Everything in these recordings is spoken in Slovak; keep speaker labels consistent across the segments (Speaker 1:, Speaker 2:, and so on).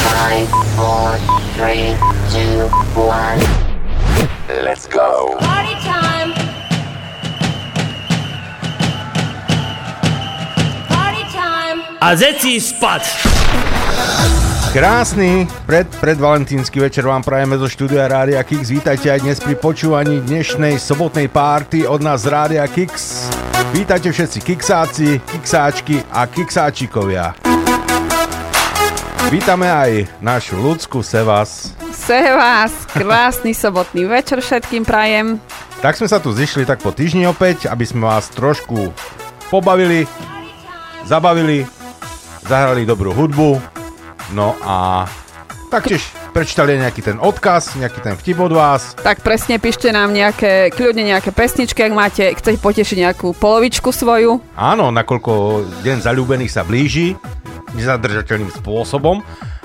Speaker 1: Five, four, three, two, one.
Speaker 2: let's go.
Speaker 3: Party time! Party time!
Speaker 4: A zeci spať!
Speaker 5: Krásny pred, predvalentínsky večer vám prajeme zo štúdia Rádia Kix. Vítajte aj dnes pri počúvaní dnešnej sobotnej párty od nás z Rádia Kix. Vítajte všetci kiksáci, kiksáčky a kiksáčikovia. Vítame aj našu ľudskú Sevas.
Speaker 6: Sevas, krásny sobotný večer všetkým prajem.
Speaker 5: Tak sme sa tu zišli tak po týždni opäť, aby sme vás trošku pobavili, zabavili, zahrali dobrú hudbu, no a taktiež prečítali nejaký ten odkaz, nejaký ten vtip od vás.
Speaker 6: Tak presne píšte nám nejaké, kľudne nejaké pesničky, ak máte, chcete potešiť nejakú polovičku svoju.
Speaker 5: Áno, nakoľko deň zalúbených sa blíži nezadržateľným spôsobom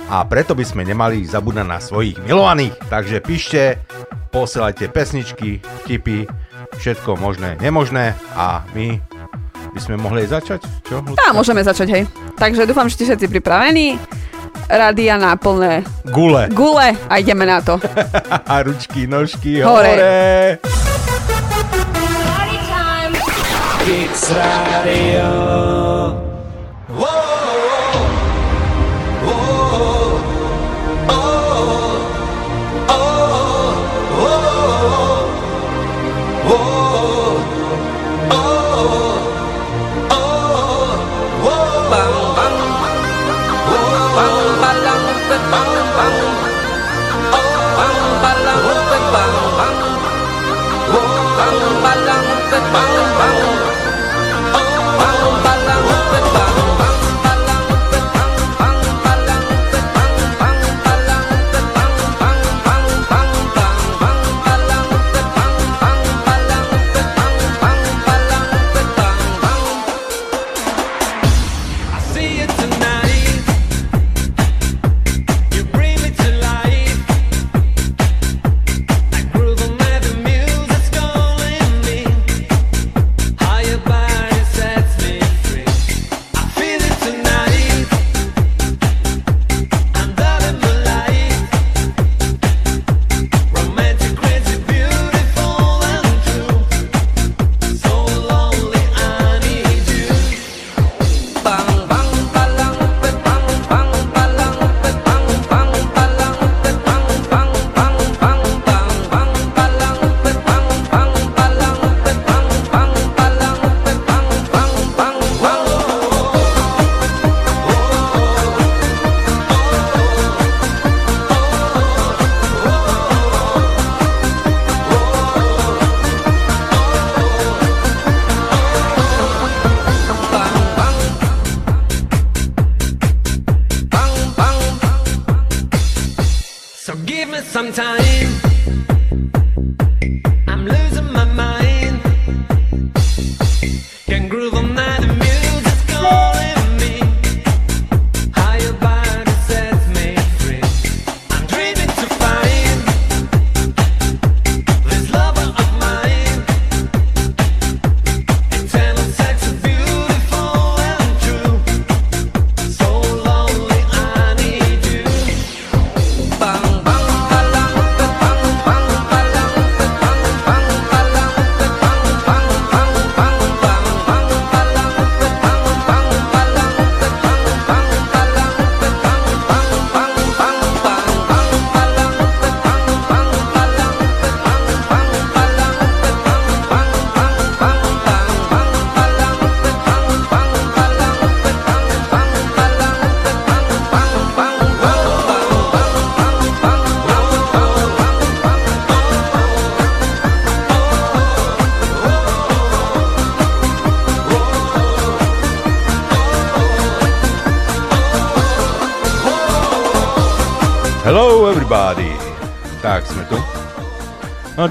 Speaker 5: a preto by sme nemali zabúdať na svojich milovaných. Takže píšte, posielajte pesničky, vtipy, všetko možné, nemožné a my by sme mohli začať? Čo?
Speaker 6: Tá, môžeme začať, hej. Takže dúfam, že ste všetci pripravení. Radia na plné
Speaker 5: Gule.
Speaker 6: gule a ideme na to.
Speaker 5: A ručky, nožky,
Speaker 6: Hore.
Speaker 5: hore.
Speaker 3: Party time!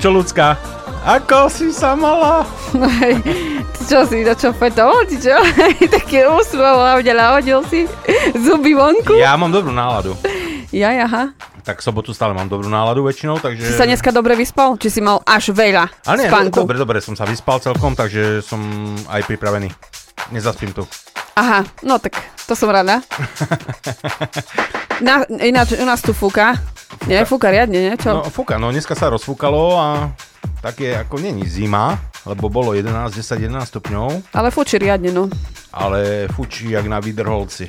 Speaker 5: Čo, ľudská? Ako si sa mala?
Speaker 6: Hej, čo si, na čo fetoval, ti čo? Také úsmev hlavne nahodil si zuby vonku.
Speaker 5: Ja mám dobrú náladu.
Speaker 6: Ja, aha.
Speaker 5: Tak sobotu stále mám dobrú náladu väčšinou, takže...
Speaker 6: Si sa dneska dobre vyspal? Či si mal až veľa
Speaker 5: A nie,
Speaker 6: spánku?
Speaker 5: dobre, dobre, som sa vyspal celkom, takže som aj pripravený. Nezaspím tu.
Speaker 6: Aha, no tak to som rada. Na, ináč u nás tu fúka. Nie, fúka riadne, nie? Čo?
Speaker 5: No fúka, no dneska sa rozfúkalo a také ako není zima, lebo bolo 11, 10, 11 stupňov,
Speaker 6: Ale fúči riadne, no.
Speaker 5: ale fučí jak na výdrholci.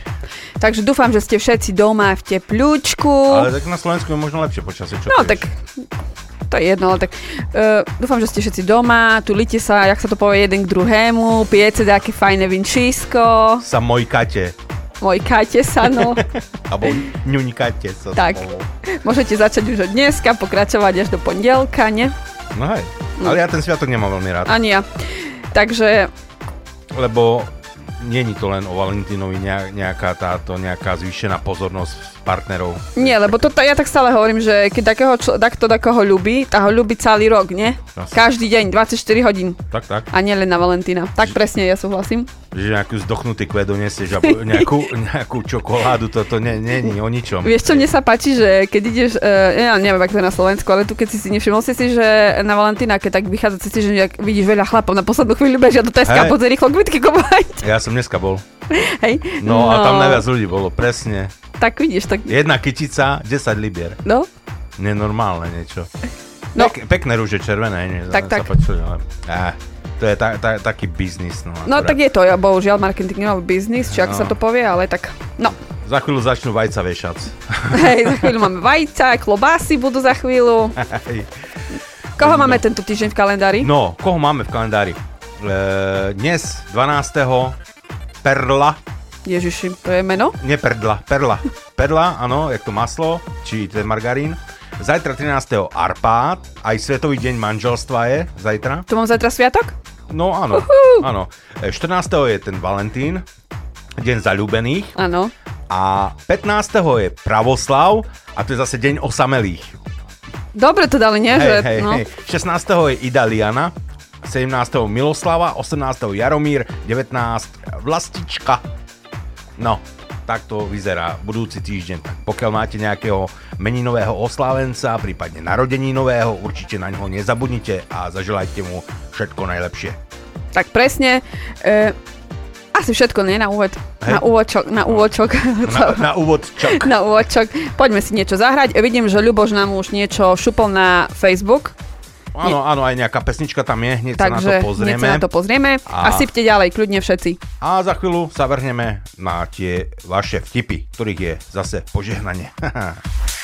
Speaker 6: Takže dúfam, že ste všetci doma v tepľúčku.
Speaker 5: Ale tak na Slovensku je možno lepšie počasie, čo
Speaker 6: No
Speaker 5: ty
Speaker 6: tak to je jedno, ale tak uh, dúfam, že ste všetci doma, tu lite sa, jak sa to povie, jeden k druhému, pijete nejaké fajné vinčísko,
Speaker 5: Sa mojkate,
Speaker 6: môj kate sa, no.
Speaker 5: alebo ňuňkate sa
Speaker 6: Tak.
Speaker 5: spolu.
Speaker 6: Môžete začať už od dneska, pokračovať až do pondelka, ne?
Speaker 5: No hej, ale ja ten sviatok nemám veľmi rád,
Speaker 6: Ani ja. Takže,
Speaker 5: lebo není to len o Valentínovi nejak- nejaká táto nejaká zvýšená pozornosť partnerov.
Speaker 6: nie, lebo to, ja tak stále hovorím, že keď takého, člo, takto takého ľubí, tak ho ľubí celý rok, nie?
Speaker 5: Jasne.
Speaker 6: Každý deň, 24 hodín.
Speaker 5: Tak, tak.
Speaker 6: A nielen na Valentína. Tak presne, ja súhlasím.
Speaker 5: Že nejakú zdochnutý kvet donesieš a nejakú, nejakú čokoládu, toto nie, nie, nie o ničom.
Speaker 6: Vieš, čo mne sa páči, že keď ideš, uh, ja neviem, ako to je na Slovensku, ale tu keď si si nevšimol si si, že na Valentína, keď tak vychádza cez jak vidíš veľa chlapov na poslednú chvíľu bežia do Teska a
Speaker 5: Hej.
Speaker 6: poď rýchlo kvitky kupovať.
Speaker 5: Ja som dneska bol.
Speaker 6: Hej.
Speaker 5: No, a tam najviac ľudí bolo, presne.
Speaker 6: Tak vidíš, tak,
Speaker 5: Jedna kytica, 10 libier.
Speaker 6: no.
Speaker 5: Nenormálne niečo.
Speaker 6: No.
Speaker 5: Pek, pekné rúže červené, nie?
Speaker 6: Tak, tak.
Speaker 5: Počuli, ale, á, to je ta, ta, taký biznis. No,
Speaker 6: No tak je to, ja bohužiaľ marketingový biznis, či ako
Speaker 5: No.
Speaker 6: sa to povie, ale tak, no.
Speaker 5: Za chvíľu začnú vajca vešať.
Speaker 6: Hej, za chvíľu máme vajca, klobásy budú za chvíľu.
Speaker 5: Hej.
Speaker 6: Koho máme tento týždeň v kalendári?
Speaker 5: no, koho máme v kalendári? E, dnes, 12. Perla,
Speaker 6: Ježiši, to je meno?
Speaker 5: nie Perdla, Perla. Perla, áno, jak to maslo, či ten margarín. Zajtra 13. Arpád, aj Svetový deň manželstva je zajtra.
Speaker 6: Tu mám zajtra sviatok?
Speaker 5: No áno, áno. E, 14. je ten Valentín, deň zalúbených.
Speaker 6: Áno.
Speaker 5: A 15. je Pravoslav a to je zase deň osamelých.
Speaker 6: Dobre to dali, nie? že,
Speaker 5: Hej, hej,
Speaker 6: no.
Speaker 5: hej. 16. je Idaliana, 17. Miloslava, 18. Jaromír, 19. Vlastička. No, tak to vyzerá budúci týždeň. Tak pokiaľ máte nejakého meninového oslávenca, prípadne narodeninového, určite na ňo nezabudnite a zaželajte mu všetko najlepšie.
Speaker 6: Tak presne. E, asi všetko, nie? Na úvod.
Speaker 5: Hej.
Speaker 6: Na úvodčok. Na úvodčok.
Speaker 5: Na, na úvod čak.
Speaker 6: na úvodčok. Poďme si niečo zahrať. Vidím, že Ľuboš nám už niečo šupol na Facebook.
Speaker 5: Áno, áno, aj nejaká pesnička tam je, hneď sa na to
Speaker 6: Takže
Speaker 5: pozrieme.
Speaker 6: sa na to pozrieme. A...
Speaker 5: A-
Speaker 6: sypte ďalej, kľudne všetci.
Speaker 5: A za chvíľu sa vrhneme na tie vaše vtipy, ktorých je zase požehnanie.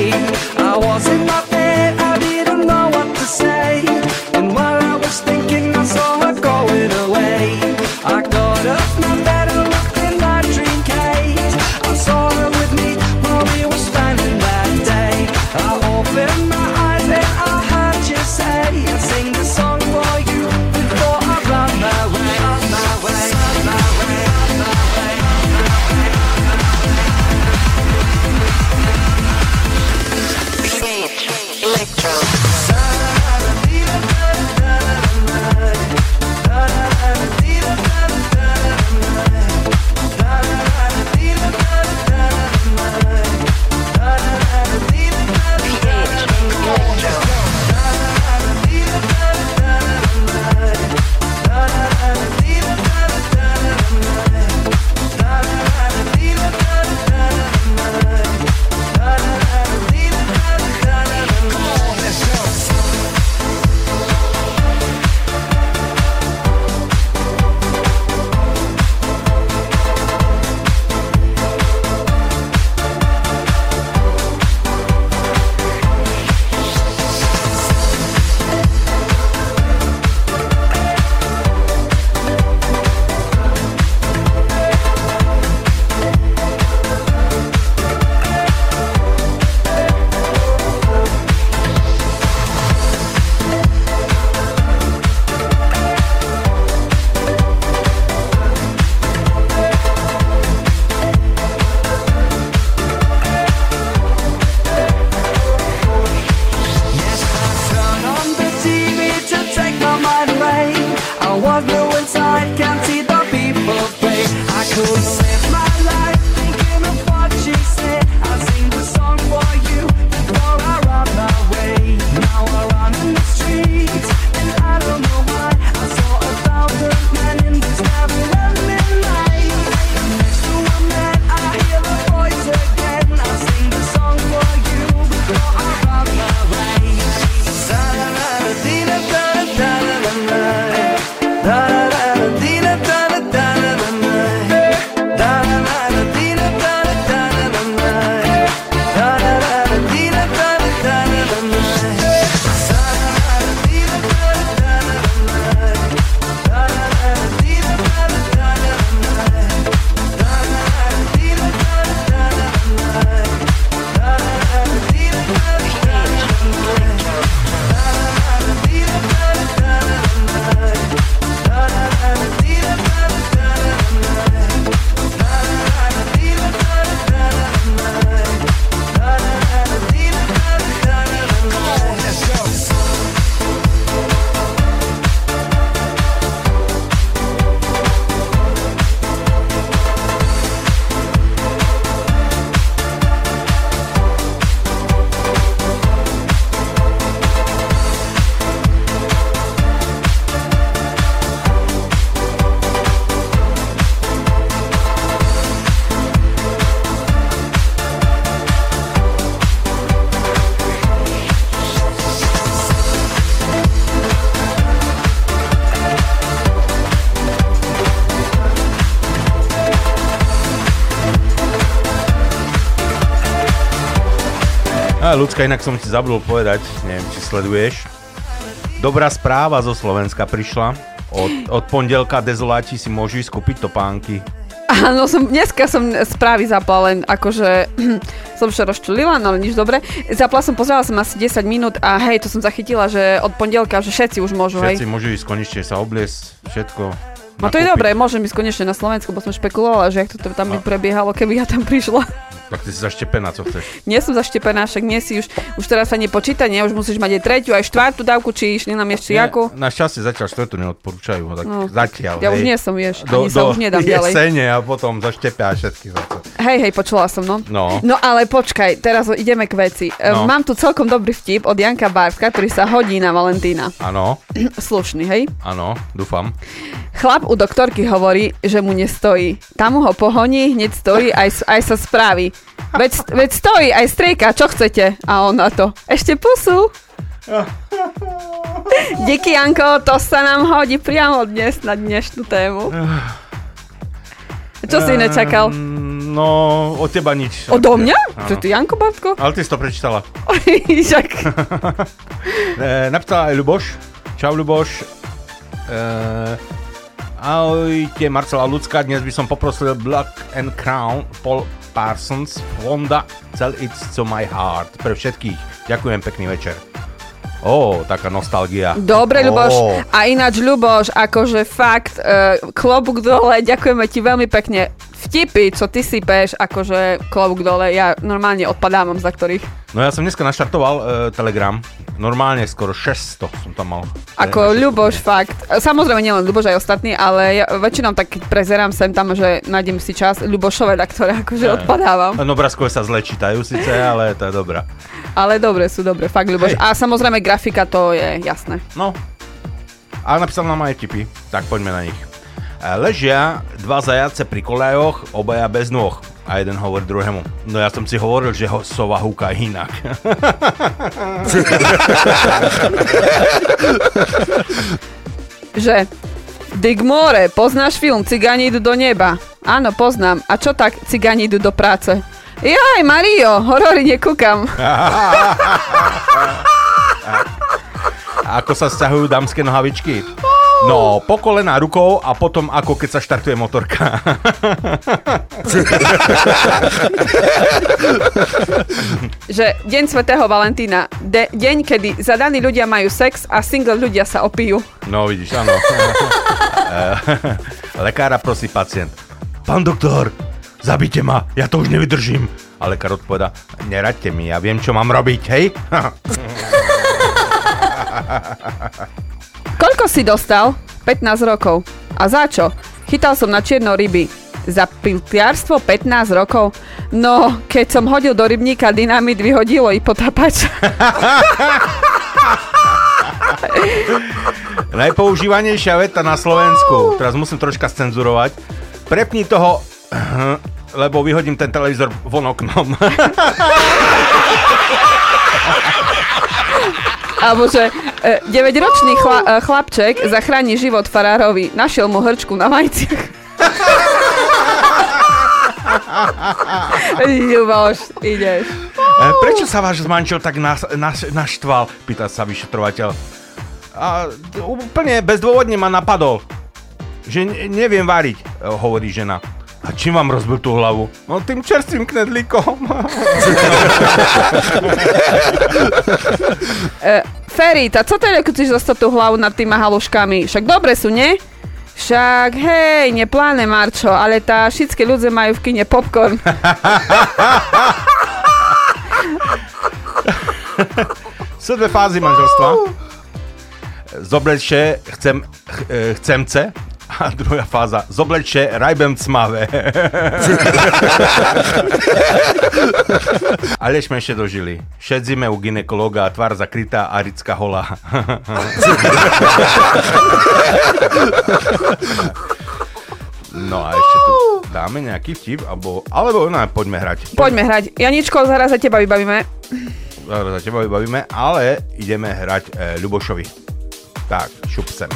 Speaker 7: I was
Speaker 5: ľudská, inak som ti zabudol povedať, neviem, či sleduješ. Dobrá správa zo Slovenska prišla. Od, od pondelka dezoláti si môžu ísť kúpiť topánky.
Speaker 6: Áno, som, dneska som správy zapla, len akože som sa rozčulila, no ale nič dobre. Zapla som, pozerala som asi 10 minút a hej, to som zachytila, že od pondelka, že všetci už môžu,
Speaker 5: Všetci
Speaker 6: hej.
Speaker 5: môžu ísť konečne sa obliesť, všetko.
Speaker 6: No to je dobré, môžem ísť konečne na Slovensku, bo som špekulovala, že jak to tam by
Speaker 5: No.
Speaker 6: prebiehalo, keby ja tam prišla.
Speaker 5: Tak ty si zaštepená, co chceš.
Speaker 6: Nie som zaštepená, však nie si už, už teraz sa nepočíta, nie, už musíš mať aj tretiu, aj štvrtú dávku, či išli nám ešte jakú.
Speaker 5: Na šťastie zatiaľ štvrtú neodporúčajú, tak
Speaker 6: No.
Speaker 5: zatiaľ.
Speaker 6: Ja
Speaker 5: hej.
Speaker 6: už nie som, vieš, ani sa už nedám ďalej.
Speaker 5: jesene a potom zaštepia všetky.
Speaker 6: Hej, hej, počula som, no.
Speaker 5: No.
Speaker 6: No ale počkaj, teraz ideme k veci.
Speaker 5: No.
Speaker 6: No. Mám tu celkom dobrý vtip od Janka Bárska, ktorý sa hodí na Valentína.
Speaker 5: Áno,
Speaker 6: Slušný, hej?
Speaker 5: áno, dúfam.
Speaker 6: Chlap u doktorky hovorí, že mu nestojí. Tam ho pohoní, hneď stojí, aj, aj sa spraví. Veď, veď stojí, aj strieka, čo chcete? A on na to, ešte pusu. Díky, Janko, to sa nám hodí priamo dnes na dnešnú tému. Čo si iné čakal?
Speaker 5: Ehm, No, od teba nič.
Speaker 6: Odo mňa? Čo ty, Janko Bartko?
Speaker 5: Ale ty si to prečítala.
Speaker 6: Však.
Speaker 5: E, napísala aj Ľuboš. Čau Ľuboš. E, ahojte Marcela Lucka, dnes by som poprosil Black and Crown Paul Parsons Fonda Tell It to my heart pre všetkých. Ďakujem, pekný večer. Ó, taká nostalgia.
Speaker 6: Dobre. Ľuboš. A ináč, Ľuboš, akože fakt, uh, klobúk dole, ďakujeme ti veľmi pekne. Vtipy, čo ty sypeš, akože klobúk dole, ja normálne odpadávam za ktorých.
Speaker 5: No ja som dneska naštartoval e, Telegram. Normálne skoro 600 som tam mal.
Speaker 6: Ako
Speaker 5: E,
Speaker 6: Ľuboš, fakt. Samozrejme, nielen Ľuboš, aj ostatní, ale ja väčšinou tak keď prezerám sem tam, že nájdem si čas Ľubošové, na ktoré akože
Speaker 5: Ne.
Speaker 6: odpadávam.
Speaker 5: Len obrázkové sa zle čítajú síce, ale to je dobrá.
Speaker 6: Ale dobre sú, dobre, fakt Ľuboš. A samozrejme grafika, to je jasné.
Speaker 5: No. A napísal nám aj tipy, tak poďme na nich. E, Ležia dva zajace pri kolejoch, obaja bez nôh. A jeden hovorí druhému. No ja som si hovoril, že ho sova húka inak.
Speaker 6: že Digmore, poznáš film Cigáni idú do neba? Áno, poznám. A čo tak cigáni idú do práce? Jaj, Mario, horory nekúkam.
Speaker 5: Ako sa sťahujú dámske nohavičky? No, po kolená rukou a potom ako keď sa štartuje motorka.
Speaker 6: že Deň svätého Valentína, de- deň, kedy zadaní ľudia majú sex a single ľudia sa opijú.
Speaker 5: No vidíš, áno. Lekára prosí pacient. Pán doktor, zabite ma, ja to už nevydržím. A lekár odpoveda, neraďte mi, ja viem, čo mám robiť, hej?
Speaker 6: Koľko si dostal? 15 rokov. A za čo? Chytal som na čierno ryby. Za piltiarstvo 15 rokov? No, keď som hodil do rybníka dynamit, vyhodilo i potapač.
Speaker 5: Najpoužívanejšia veta na Slovensku. Teraz musím troška scenzurovať. Prepni toho, lebo vyhodím ten televízor von oknom.
Speaker 6: Alebo že e, 9-ročný chla, e, chlapček zachráni život farárovi. Našiel mu hrčku na majciach. Ľuboš, ideš.
Speaker 5: Eh, Prečo sa váš manžel tak nas, nas, naštval? Pýta sa vyšetrovateľ. A úplne bezdôvodne ma napadol, že ne, neviem variť, eh, hovorí žena. A čím vám rozbil tú hlavu? No tým čerstvým knedlíkom.
Speaker 6: E, Ferita, co teda, keď chceš dostať tú hlavu nad tými haluškami? Však dobre sú, nie? Však hej, nepláne Marčo, ale tá všetky ľudia majú v kine popcorn.
Speaker 5: Sú dve fázy manželstva. Zoblečie chcem, ch, e, chcemce a druhá fáza. Zoblečie rajbem cmavé. Ale sme ešte dožili. Šedzíme u ginekologa, tvár zakrytá a ricka holá. No a ešte tu dáme nejaký vtip, alebo, alebo no, poďme hrať.
Speaker 6: Poďme hrať. Janičko, zaraz za teba vybavíme.
Speaker 5: Zaraz za teba vybavíme, ale ideme hrať e, Ľubošovi. Tak, šup sem.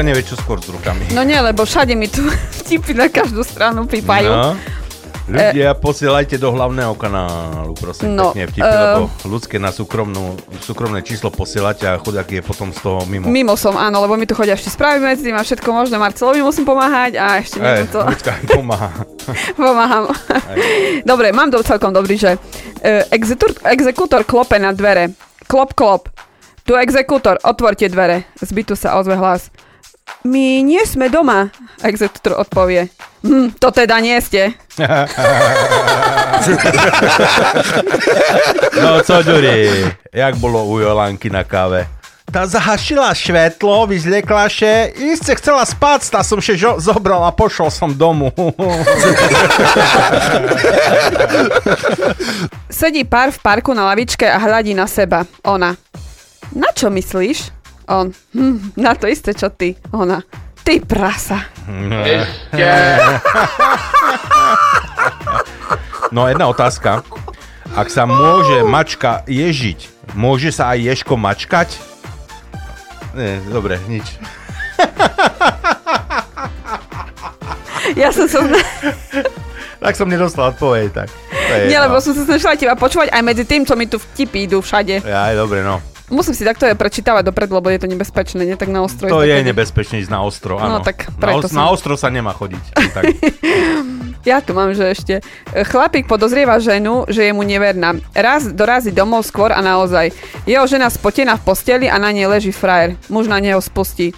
Speaker 5: Ľudská nevie, čo skôr s rukami.
Speaker 6: No nie, lebo všade mi tu vtipy na každú stranu pípajú.
Speaker 5: No. Ľudia, posielajte do hlavného kanálu, prosím,
Speaker 6: No,
Speaker 5: pekne vtipy,
Speaker 6: eh,
Speaker 5: lebo ľudské na súkromnú, súkromné číslo posielate a chudák je potom z toho mimo.
Speaker 6: Mimo som, áno, lebo mi tu chodia ešte správy medzi tým a všetko možné. Marcelovi musím pomáhať a ešte niekto to
Speaker 5: ľudská pomáha.
Speaker 6: pomáham. Dobre, mám to celkom dobrý, že uh, exekutor, exekútor klope na dvere. Klop, klop. Tu exekútor, otvorte dvere. Z bytu sa ozve hlas. My nie sme doma, exekútor odpovie. Hm, to teda nie ste.
Speaker 5: No co, Ďuri, jak bolo u Jolanky na káve? Tá zahašila švetlo, vyzliekla še, iste chcela spať, tá som še žo- zobral a pošol som domu.
Speaker 6: Sedí pár v parku na lavičke a hľadí na seba. Ona. Na čo myslíš? On. Hm, na to isté, čo ty. Ona. Ty prasa.
Speaker 5: No jedna otázka. Ak sa môže mačka ježiť, môže sa aj ješko mačkať? Nie, dobre, nič.
Speaker 6: Ja som sa...
Speaker 5: Tak som nedostal odpoveď, tak. To je
Speaker 6: Nie, lebo som sa snažila teba počúvať aj medzi tým, čo mi tu vtipy idú všade.
Speaker 5: Ja, aj dobre, no.
Speaker 6: Musím si takto je prečítavať dopredu, lebo je to nebezpečné, nie tak na ostro.
Speaker 5: To je
Speaker 6: takedy.
Speaker 5: nebezpečné ísť na ostro, áno.
Speaker 6: No, tak
Speaker 5: na, os-
Speaker 6: som-
Speaker 5: na ostro sa nemá chodiť. Tak.
Speaker 6: Ja tu mám, že ešte. e, Chlapík podozrieva ženu, že je mu neverná. Raz dorazí domov skôr a naozaj. Jeho žena spotená v posteli a na nej leží frajer. Muž na neho spustí.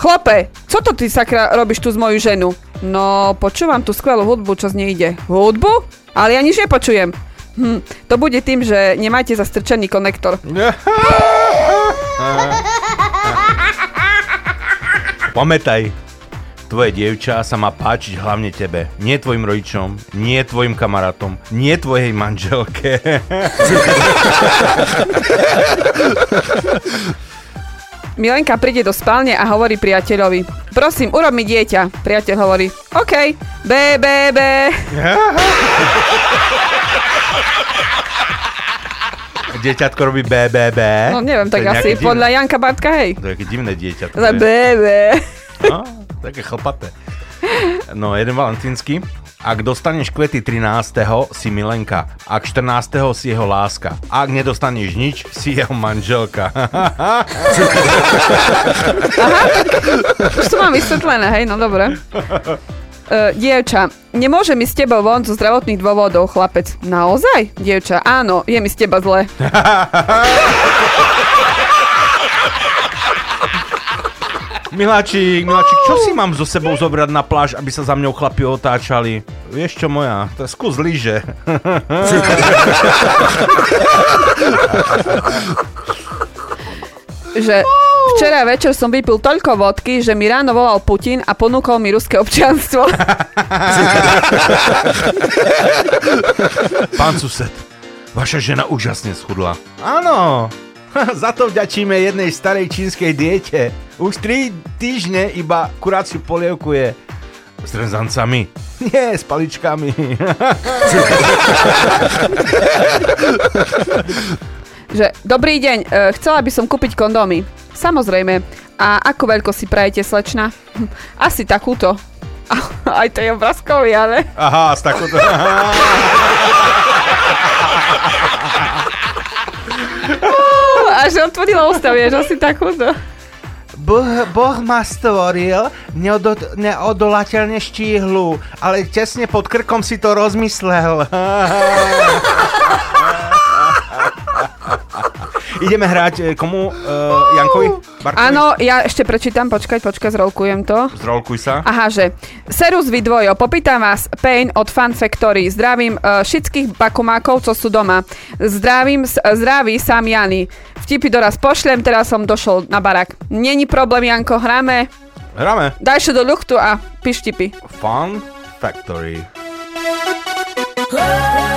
Speaker 6: Chlape, co to ty sakra robíš tu s moju ženu? No, počúvam tú skvelú hudbu, čo z nej ide. Hudbu? Ale ja nič nepočujem. Hm, to bude tým, že nemáte zastrčený konektor.
Speaker 5: Pamätaj, tvoje dievča sa má páčiť hlavne tebe. Nie tvojim rodičom, nie tvojim kamarátom, nie tvojej manželke.
Speaker 6: Milenka príde do spálne a hovorí priateľovi. Prosím, urob mi dieťa. Priateľ hovorí, OK, bé, bé, bé.
Speaker 5: Dieťatko robí BBB.
Speaker 6: No neviem, tak asi
Speaker 5: nejaké
Speaker 6: podľa
Speaker 5: divné-
Speaker 6: Janka Bartka, hej.
Speaker 5: To je také divné dieťatko.
Speaker 6: Za bé.
Speaker 5: No, také chlpaté. No, jeden valentínsky. Ak dostaneš kvety 13. si Milenka, ak 14. si jeho láska, ak nedostaneš nič, si jeho manželka.
Speaker 6: Už to mám vysvetlené, hej, no dobre. Uh, dievča, nemôže mi s tebou von zo zdravotných dôvodov, chlapec. Naozaj? Dievča, áno, je mi z teba zle.
Speaker 5: Miláčik, Miláčik, čo si mám so sebou zobrať na pláž, aby sa za mňou chlapi otáčali? Vieš čo moja, to je skús lyže.
Speaker 6: Že včera večer som vypil toľko vodky, že mi ráno volal Putin a ponúkol mi ruské občianstvo.
Speaker 5: Pán sused, vaša žena úžasne schudla. Áno, za to vďačíme jednej starej čínskej diete. Už 3 týždne iba kuráciu polievkuje. S rezancami. Nie, s paličkami.
Speaker 6: že dobrý deň, uh, chcela by som kúpiť kondómy. Samozrejme. A ako veľko si prajete, slečna? Asi takúto. Aj to je obrázkový, ale...
Speaker 5: Aha, s takouto...
Speaker 6: Až otvorila ústa, vieš, asi takúto.
Speaker 5: Boh, boh ma stvoril neodo, neodolateľne štíhlu, ale tesne pod krkom si to rozmyslel. Ideme hrať e, komu? Uh, Jankovi? Bartovi?
Speaker 6: Áno, ja ešte prečítam, počkaj, počkaj, zrolkujem to.
Speaker 5: Zrolkuj sa.
Speaker 6: Aha, že Serus vy dvojo, popýtam vás Pain od Fan Factory. Zdravím uh, všetkých bakumákov, co sú doma. Zdravím, zdraví sám Jany. Vtipy doraz pošlem, teraz som došol na barak. Není problém, Janko, hráme.
Speaker 5: Hráme.
Speaker 6: Daj do ľuchtu a píš tipy.
Speaker 5: Fun Factory.
Speaker 3: Can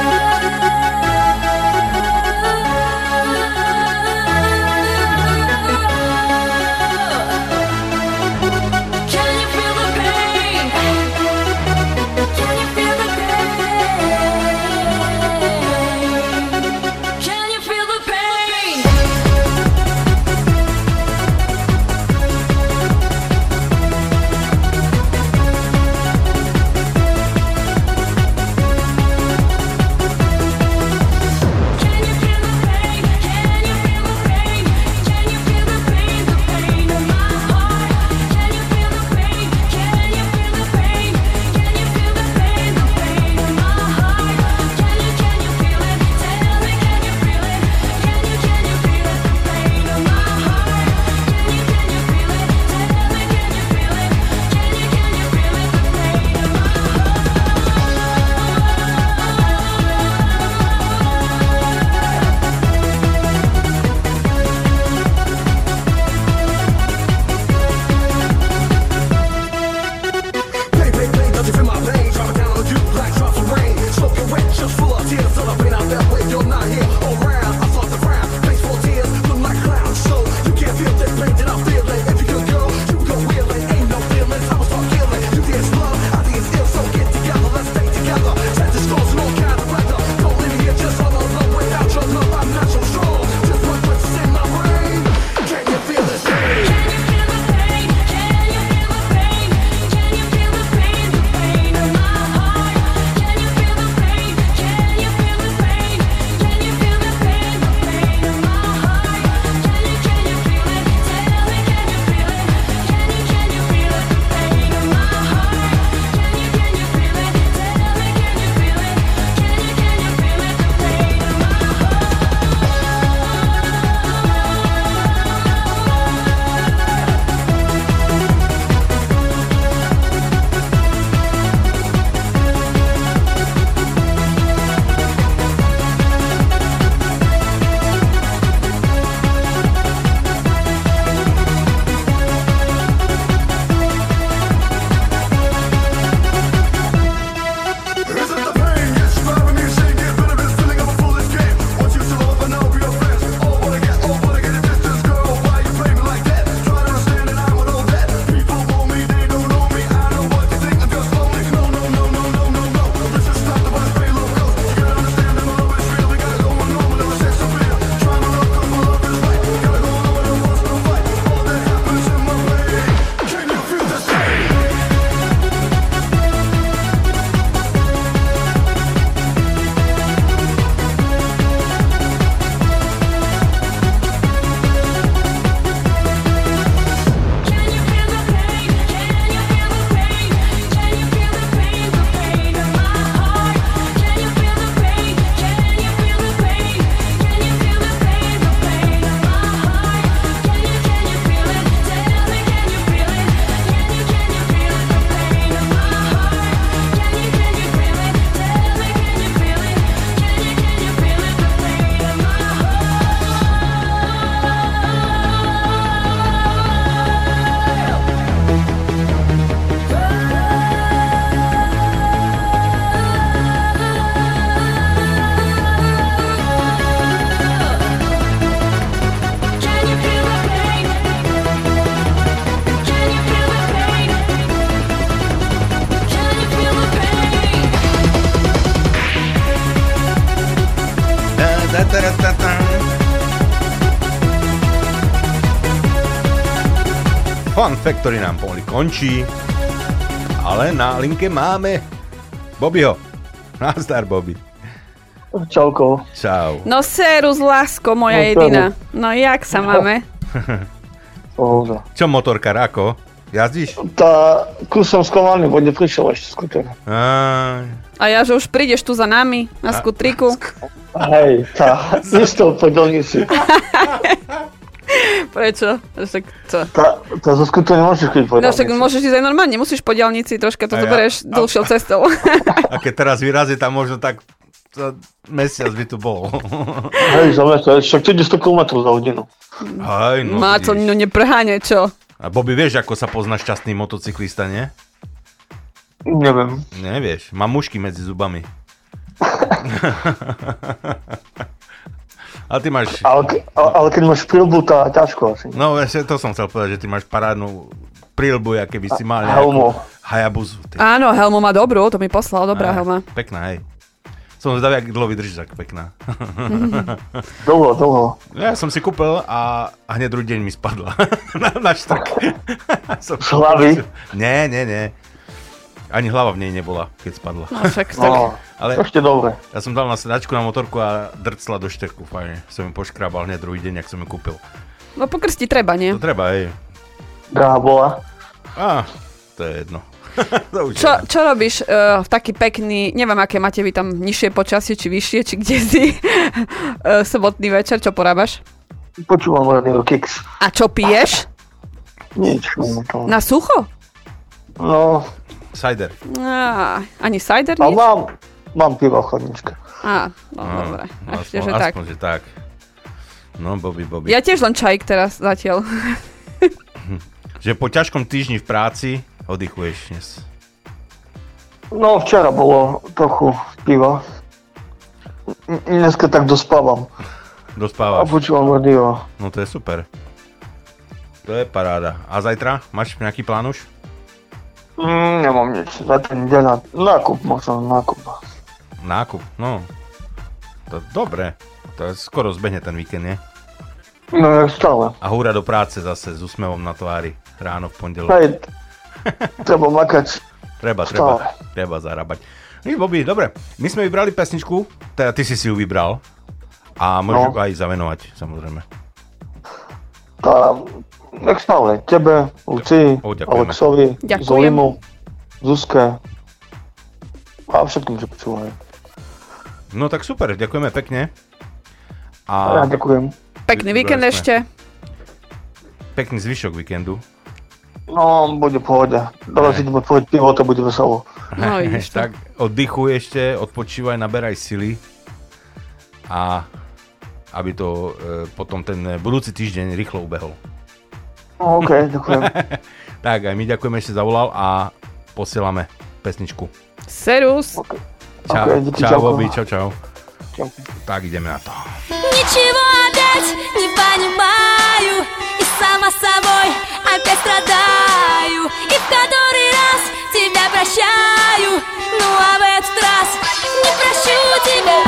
Speaker 5: Fun Factory nám pomaly končí, ale na linke máme Bobbyho. Nazdar, Bobby.
Speaker 8: Čauko.
Speaker 5: Čau.
Speaker 6: No serus, lásko, moja
Speaker 8: No,
Speaker 6: jediná. No jak sa máme?
Speaker 8: Pohoda.
Speaker 5: Čo motorkár, ako? Jazdíš?
Speaker 8: Tá, kus som sklamaný, bo neprišiel ešte skuter.
Speaker 5: Aj,
Speaker 6: A ja, že už prídeš tu za nami na skutriku.
Speaker 8: Hej, tá, isto po dolnici.
Speaker 6: Prečo? Však čo?
Speaker 8: Tá, tá zo skuter nemôžeš kúpiť po
Speaker 6: No však môžeš ísť aj normálne, musíš po diálnici, troška to
Speaker 5: ja-
Speaker 6: zoberieš
Speaker 5: a-
Speaker 6: dlhšou cestou.
Speaker 5: a keď teraz vyrazí, tam možno tak za mesiac by tu bol.
Speaker 8: Hej, za to je, však to ide 100 km za hodinu.
Speaker 5: Aj, no,
Speaker 6: Má to, no neprháne, čo?
Speaker 5: A Bobby, vieš, ako sa pozná šťastný motocyklista, nie?
Speaker 8: Neviem.
Speaker 5: Nevieš, má mušky medzi zubami. Ale ty máš...
Speaker 8: Ale, ale, keď máš prilbu, tá ťažko asi.
Speaker 5: No, to som chcel povedať, že ty máš parádnu prílbu, aké by si mal
Speaker 8: helmu.
Speaker 5: Hayabuzu. Ty.
Speaker 6: Áno, Helmo má dobrú, to mi poslal, dobrá
Speaker 5: Á,
Speaker 6: Helma.
Speaker 5: Pekná, hej. Som zvedavý, ak dlho vydržíš, tak pekná.
Speaker 8: Dlho, dlho.
Speaker 5: Ja som si kúpil a, a hneď druhý deň mi spadla na, na štrk. som,
Speaker 8: Z hlavy?
Speaker 5: Nie, nie, nie. Ani hlava v nej nebola, keď spadla.
Speaker 6: No však tak.
Speaker 8: No,
Speaker 5: Ale
Speaker 8: ešte dobre.
Speaker 5: ja som dal na sedačku na motorku a drcla do štrku, fajne. Som ju poškrábal hneď druhý deň, ak som ju kúpil.
Speaker 6: No pokrstiť treba, nie?
Speaker 5: To treba, hej.
Speaker 8: Drahá bola.
Speaker 5: Á, to je jedno. to
Speaker 6: Čo, čo robíš uh, v taký pekný, neviem aké máte vy tam nižšie počasie, či vyššie, či kde si, uh, sobotný večer, čo porábaš?
Speaker 8: Počúvam Radio Kix.
Speaker 6: A čo piješ?
Speaker 8: Nič. no, to-
Speaker 6: Na sucho?
Speaker 8: No,
Speaker 5: Cider.
Speaker 6: Á, ani cider nie?
Speaker 8: mám, mám pivo v chladničke.
Speaker 6: Á, no,
Speaker 5: No,
Speaker 6: dobre.
Speaker 5: no, aspoň,
Speaker 6: že tak.
Speaker 5: aspoň, že tak. No, Bobby, Bobby.
Speaker 6: Ja tiež len čajík teraz zatiaľ.
Speaker 5: Že po ťažkom týždni v práci oddychuješ dnes.
Speaker 8: No, včera bolo trochu piva. Dneska tak dospávam. A
Speaker 5: Dospávaš.
Speaker 8: počúvam radio.
Speaker 5: No to je super. To je paráda. A zajtra? Máš nejaký plán už?
Speaker 8: Mm, nemám nič. Za ten deň na nákup, možno nákup.
Speaker 5: Nákup, no. To dobre. To je skoro zbehne ten víkend, nie?
Speaker 8: No, jak stále.
Speaker 5: A húra do práce zase s úsmevom na tvári. Ráno v pondelok.
Speaker 8: Hej, treba makať.
Speaker 5: Treba, treba, treba zarábať. No Bobby, dobre. My sme vybrali pesničku, teda ty si si ju vybral. A môžeš
Speaker 8: No.
Speaker 5: aj zavenovať, samozrejme.
Speaker 8: Tá, jak stále. Tebe, Luci,
Speaker 5: O.
Speaker 8: Alexovi,
Speaker 6: Ďakujem.
Speaker 8: Zolimu, Zuzke. A všetkým, čo počúvajú.
Speaker 5: No tak super, ďakujeme pekne.
Speaker 8: Ja
Speaker 5: A
Speaker 8: ďakujem.
Speaker 6: Pekný víkend ešte.
Speaker 5: pekný zvyšok víkendu.
Speaker 8: No, bude pohode. Teraz
Speaker 5: Hej.
Speaker 8: ideme pojeť pivo, to bude veselo.
Speaker 6: No, to.
Speaker 5: tak oddychuj ešte, odpočívaj, naberaj sily a aby to e, potom ten budúci týždeň rýchlo ubehol.
Speaker 8: No, OK, ďakujem.
Speaker 5: Tak, aj my ďakujeme, že si zavolal a posielame pesničku.
Speaker 6: Serus.
Speaker 5: Čau,
Speaker 8: Ok, díky,
Speaker 5: čau,
Speaker 8: čauko.
Speaker 5: Bobby, čau, čau.
Speaker 8: Čau.
Speaker 5: Tak, ideme na to.
Speaker 3: Ничего опять не понимаю И сама собой опять страдаю И в который раз тебя прощаю Ну а в этот раз не прощу тебя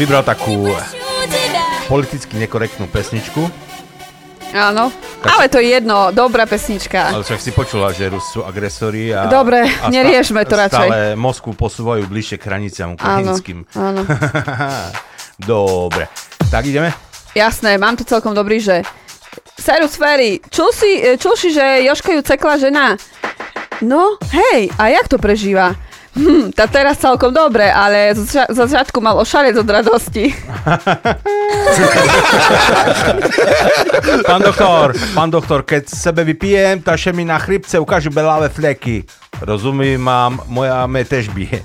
Speaker 5: vybral takú politicky nekorektnú pesničku.
Speaker 6: Áno, tak... ale to je jedno, dobrá pesnička.
Speaker 5: Ale však si počula, že Rus sú agresori a...
Speaker 6: Dobre,
Speaker 5: a
Speaker 6: neriešme to radšej.
Speaker 5: Stále Moskvu posúvajú bližšie k hraniciam ukrajinským.
Speaker 6: Áno, áno.
Speaker 5: Dobre, tak ideme?
Speaker 6: Jasné, mám tu celkom dobrý, že... Serus Ferry, čul si, čul si, že Joška ju cekla žena? No, hej, a jak to prežíva? Hm, tá teraz celkom dobre, ale zo začiatku mal ošalec od radosti.
Speaker 5: Pán doktor, pán doktor, keď sebe vypijem, tak mi na chrypce ukážu belavé fleky. Rozumím, mám, moja me tež bije.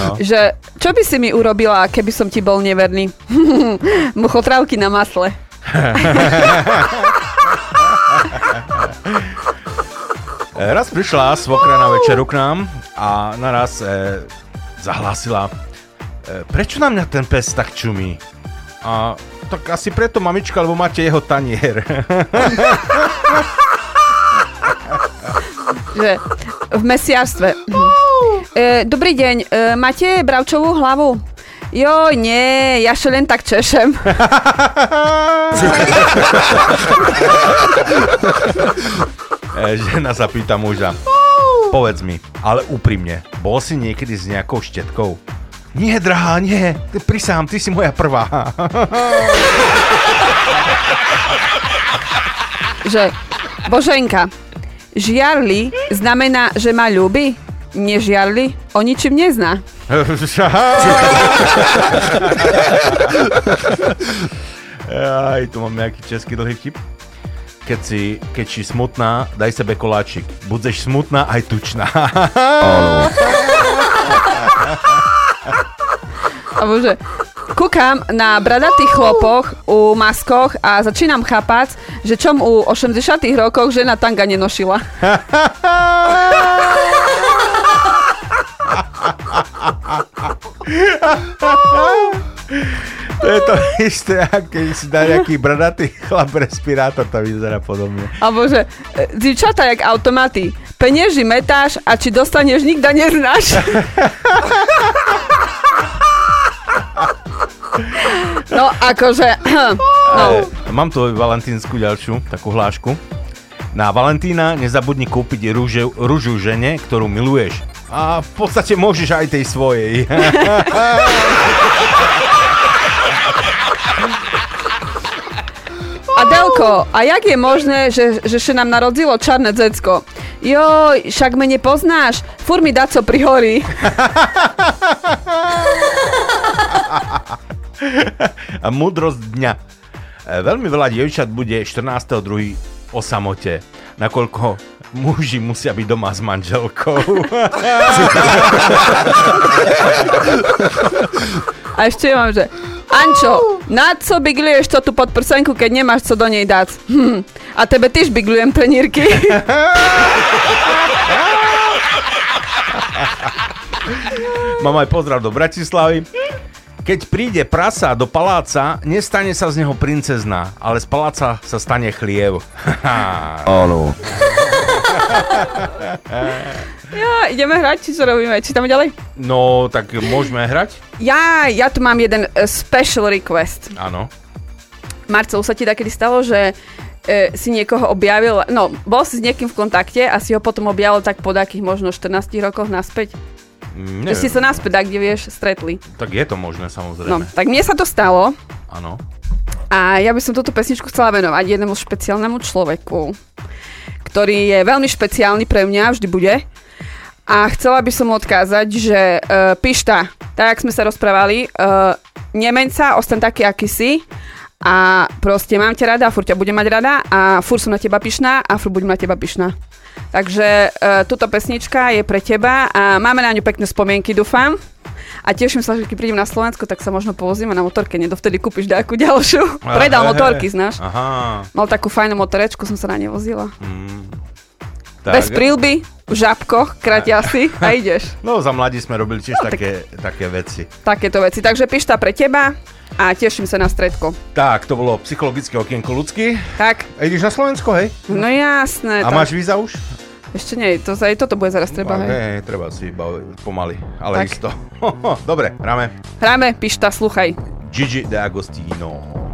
Speaker 5: no.
Speaker 6: Že, čo by si mi urobila, keby som ti bol neverný? Muchotrávky na masle.
Speaker 5: Raz prišla svokra na večeru k nám a naraz e, zahlásila, e, prečo na mňa ten pes tak čumí? A tak asi preto, mamička, lebo máte jeho tanier.
Speaker 6: Že v mesiarstve. E, dobrý deň, e, máte bravčovú hlavu? Joj, nie, ja še len tak češem.
Speaker 5: E, žena sa pýta muža, povedz mi, ale úprimne, bol si niekedy s nejakou štetkou? Nie, drahá, nie, ty prisám, ty si moja prvá.
Speaker 6: že Boženka, žiarli znamená, že ma ľúbi? Nežiarli? O ničím nezná.
Speaker 5: Aj, tu mám nejaký český dlhý vtip. Keď si, keď si smutná, daj sebe koláčik. Budeš smutná aj tučná.
Speaker 6: A bože, kúkam na bradatých chlopoch u maskoch a začínam chápať, že čom u 80 rokoch žena tanga nenošila.
Speaker 5: To je to isté, keď si dá nejaký bradatý chlap respirátor, to vyzerá podobne.
Speaker 6: A bože, e, divčata jak automaty. Penieži metáš a či dostaneš nikda neznáš. No, akože... No,
Speaker 5: mám tu valentínsku ďalšiu, takú hlášku. Na Valentína nezabudni kúpiť rúže, rúžu žene, ktorú miluješ. A v podstate môžeš aj tej svojej.
Speaker 6: Adelko, a jak je možné, že, že sa nám narodilo čarné decko? Joj, však me nepoznáš, fur mi daco prihorí.
Speaker 5: A múdrosť dňa. E, Veľmi veľa dievčat bude 14.2. o samote, nakoľko muži musia byť doma s manželkou.
Speaker 6: A ešte mám, že Ančo, Na co bigluješ to tu pod prsenku, keď nemáš co do nej dať? Hm. A tebe tiež biglujem trenírky.
Speaker 5: Mám aj pozdrav do Bratislavy. Keď príde prasa do paláca, nestane sa z neho princezna, ale z paláca sa stane chliev.
Speaker 2: Áno.
Speaker 6: ja, ideme hrať, či čo robíme? Čítame ďalej?
Speaker 5: No, tak môžeme hrať?
Speaker 6: Ja, ja tu mám jeden uh, special request.
Speaker 5: Áno.
Speaker 6: Marcel, už sa ti takedy stalo, že e, si niekoho objavil, no, bol si s niekým v kontakte a si ho potom objavil tak po takých možno 14 rokoch naspäť?
Speaker 5: Mm,
Speaker 6: Že ste sa naspäť, kde vieš, stretli.
Speaker 5: Tak je to možné, samozrejme.
Speaker 6: No, tak mne sa to stalo
Speaker 5: Áno.
Speaker 6: a ja by som túto pesničku chcela venovať jednému špeciálnemu človeku, ktorý je veľmi špeciálny pre mňa, vždy bude. A chcela by som mu odkázať, že uh, Pišta, tak jak sme sa rozprávali, uh, nemeň sa, ostan taký, aký si a proste mám ťa rada furt ťa budem mať rada a furt som na teba pyšná a furt budem na teba pyšná. Takže uh, túto pesnička je pre teba a máme na ňu pekné spomienky, dúfam. A teším sa, že keď prídem na Slovensko, tak sa možno povozíme na motorke, nedovtedy kúpiš nejakú ďalšiu.
Speaker 5: A,
Speaker 6: Predal motorky, znáš?
Speaker 5: Aha.
Speaker 6: Mal takú fajnú motorečku, som sa na ne vozila.
Speaker 5: Tak.
Speaker 6: Bez prílby, v žabkoch, kraťasy a ideš.
Speaker 5: No, za mladí sme robili tiež
Speaker 6: No, tak-
Speaker 5: také, také veci.
Speaker 6: Takéto veci. Takže pišta pre teba a teším sa na stredko.
Speaker 5: Tak, to bolo psychologické okienko ľudský.
Speaker 6: Tak.
Speaker 5: A ideš na Slovensko, hej?
Speaker 6: No jasné.
Speaker 5: A
Speaker 6: tak.
Speaker 5: máš víza už?
Speaker 6: Ešte nie, to, aj toto bude zaraz treba, hej.
Speaker 5: hej, treba si iba pomaly, ale
Speaker 6: Tak.
Speaker 5: isto. Dobre, hráme.
Speaker 6: Hráme, pišta, sluchaj.
Speaker 5: Gigi De Agostino.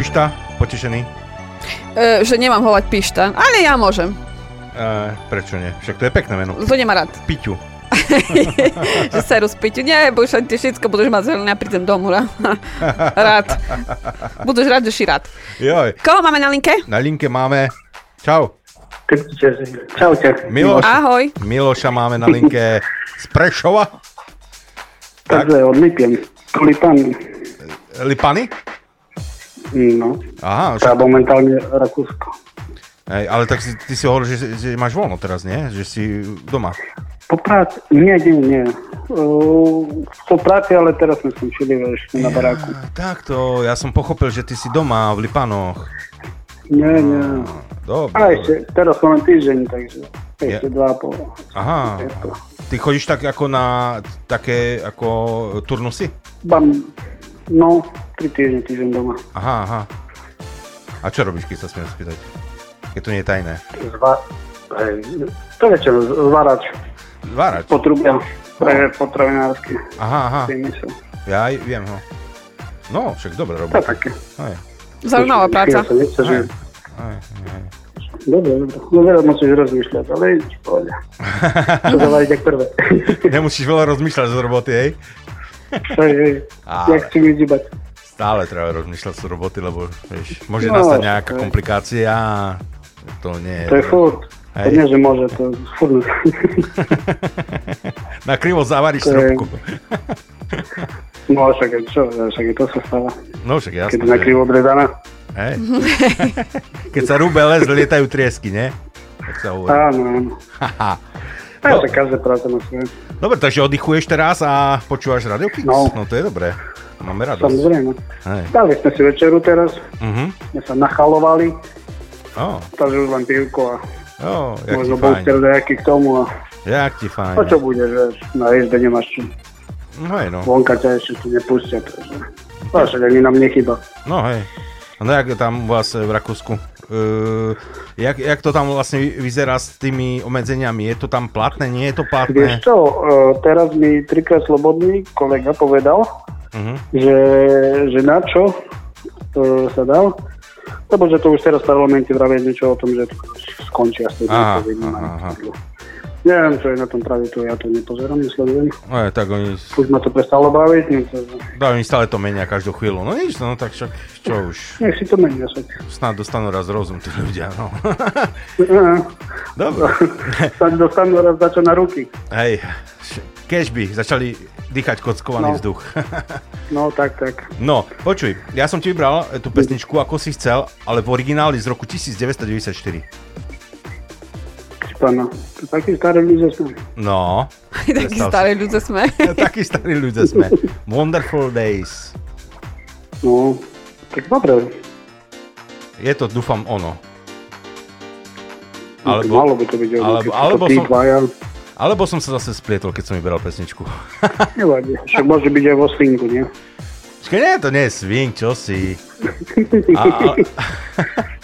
Speaker 5: Pišta, potešený?
Speaker 6: E, že nemám volať pišta, ale ja môžem.
Speaker 5: E, prečo nie? Však to je pekné meno.
Speaker 6: To nemá rád.
Speaker 5: Piťu.
Speaker 6: že seru spiť. Nie, budeš ty všetko budeš mať zelené a prídem ra- rád. Budeš rád, že si rád.
Speaker 5: Joj.
Speaker 6: Koho máme na linke?
Speaker 5: Na linke máme... Čau.
Speaker 9: Čaute.
Speaker 5: Miloš,
Speaker 6: Ahoj.
Speaker 5: Miloša máme na linke z Prešova.
Speaker 9: Takže od Lipien. Lipan.
Speaker 5: Lipany?
Speaker 9: No.
Speaker 5: Aha,
Speaker 9: Teda momentálne Rakúsko.
Speaker 5: Hej, ale tak si, ty si hovoril, že, že máš voľno teraz, nie? Že si doma.
Speaker 9: Po práci, nie, nie, nie. Uh, po práci, ale teraz sme skončili ešte na baráku.
Speaker 5: Takto, ja som pochopil, že ty si doma v Lipanoch.
Speaker 9: Nie, nie.
Speaker 5: Dobre.
Speaker 9: A ešte, teraz len týždeň, takže ešte dva a pol.
Speaker 5: Aha. Ty chodíš tak ako na také ako turnusy?
Speaker 9: Bam, no, tri týždne, týždeň doma.
Speaker 5: Aha, aha. A čo robíš, keď sa smiem spýtať? Keď to nie je tajné.
Speaker 9: Zva, hej, to večer, zvárač.
Speaker 5: Zvárač?
Speaker 9: Potrubia, pre potravinársky.
Speaker 5: Aha, aha. Ja aj viem ho. No, však dobre robíš.
Speaker 9: To také.
Speaker 5: Hej.
Speaker 6: Zaujímavá práca.
Speaker 9: Ja sa nechce, že...
Speaker 5: Hej, hej.
Speaker 9: Dobre, dobre. No veľa musíš rozmýšľať, ale ideš v pohode. To dávaj ide prvé.
Speaker 5: Nemusíš veľa rozmýšľať z roboty, hej?
Speaker 9: Hej, hej. Jak si vyzýbať.
Speaker 5: Stále treba rozmýšľať z roboty, lebo vieš, môže
Speaker 9: No,
Speaker 5: nastať nejaká
Speaker 9: hej.
Speaker 5: komplikácia a to nie je...
Speaker 9: To je furt. To
Speaker 5: Hej.
Speaker 9: nie, že môže, to furt.
Speaker 5: Na krivo zavaríš
Speaker 9: To je-. No však čo, však to sa stáva.
Speaker 5: No však jasné.
Speaker 9: Keď je na krivo odrezaná.
Speaker 5: Hej. Keď sa rúbe les, lietajú triesky, nie? Tak sa hovorí.
Speaker 9: Áno, áno.
Speaker 5: Haha.
Speaker 9: A však každá práca má svoje.
Speaker 5: Dobre, takže oddychuješ teraz a počúvaš Radio Kicks?
Speaker 9: No.
Speaker 5: no to je dobré. Máme radosť.
Speaker 9: Samozrejme.
Speaker 5: Hej.
Speaker 9: Dali sme si večeru teraz.
Speaker 5: Mhm.
Speaker 9: Sme sa nachalovali.
Speaker 5: Ó,
Speaker 9: Takže už len pivko a
Speaker 5: ti
Speaker 9: možno booster nejaký k tomu. A
Speaker 5: Jak ti fajn.
Speaker 9: a čo bude, že na izbe nemáš čo.
Speaker 5: No hej, no.
Speaker 9: Vonka ťa ešte tu nepustia. Takže. Však ani nám nechyba.
Speaker 5: No hej. No jak tam u vás v Rakúsku? Uh, jak, jak to tam vlastne vy- vyzerá s tými obmedzeniami? Je to tam platné, nie je to platné?
Speaker 9: Vieš čo, e, teraz mi trikrát slobodný kolega povedal,
Speaker 5: Mhm.
Speaker 9: že, že na čo e, sa dal, lebo že to už teraz v parlamente vravie niečo o tom, že to skončia s tým. Neviem, čo je na tom pravý, to ja to nepozerám, nesledujem.
Speaker 5: No, je, tak oni,
Speaker 9: Už ma to prestalo baviť, no to,
Speaker 5: dá, oni stále to menia každú chvíľu. No nič, no tak však, čo už,
Speaker 9: nech si to menia však.
Speaker 5: snad dostanú raz rozum tí ľudia, no. Dobre.
Speaker 9: Sa dostanú raz začo na ruky.
Speaker 5: Hej, keď by začali dýchať kockovaný
Speaker 9: No.
Speaker 5: vzduch.
Speaker 9: No tak, tak.
Speaker 5: No, počuj, ja som ti vybral eh, tú pesničku, ako si chcel, ale v origináli z roku 1994.
Speaker 9: Pána, to takí starí ľudia sme.
Speaker 5: No.
Speaker 6: Takí starí ľudia sme.
Speaker 5: Takí starí ľudia sme. Wonderful Days.
Speaker 9: No, tak dobre.
Speaker 5: Je to, dúfam, ono.
Speaker 9: Alebo, malo by to byť ono,
Speaker 5: alebo, alebo, som,
Speaker 9: dvaja.
Speaker 5: Alebo som sa zase splietol, keď som vybral pesničku.
Speaker 9: Nevadí, však môže byť aj vo svinku, nie?
Speaker 5: Počkaj, nie, to nie je swing, čo si. A, a,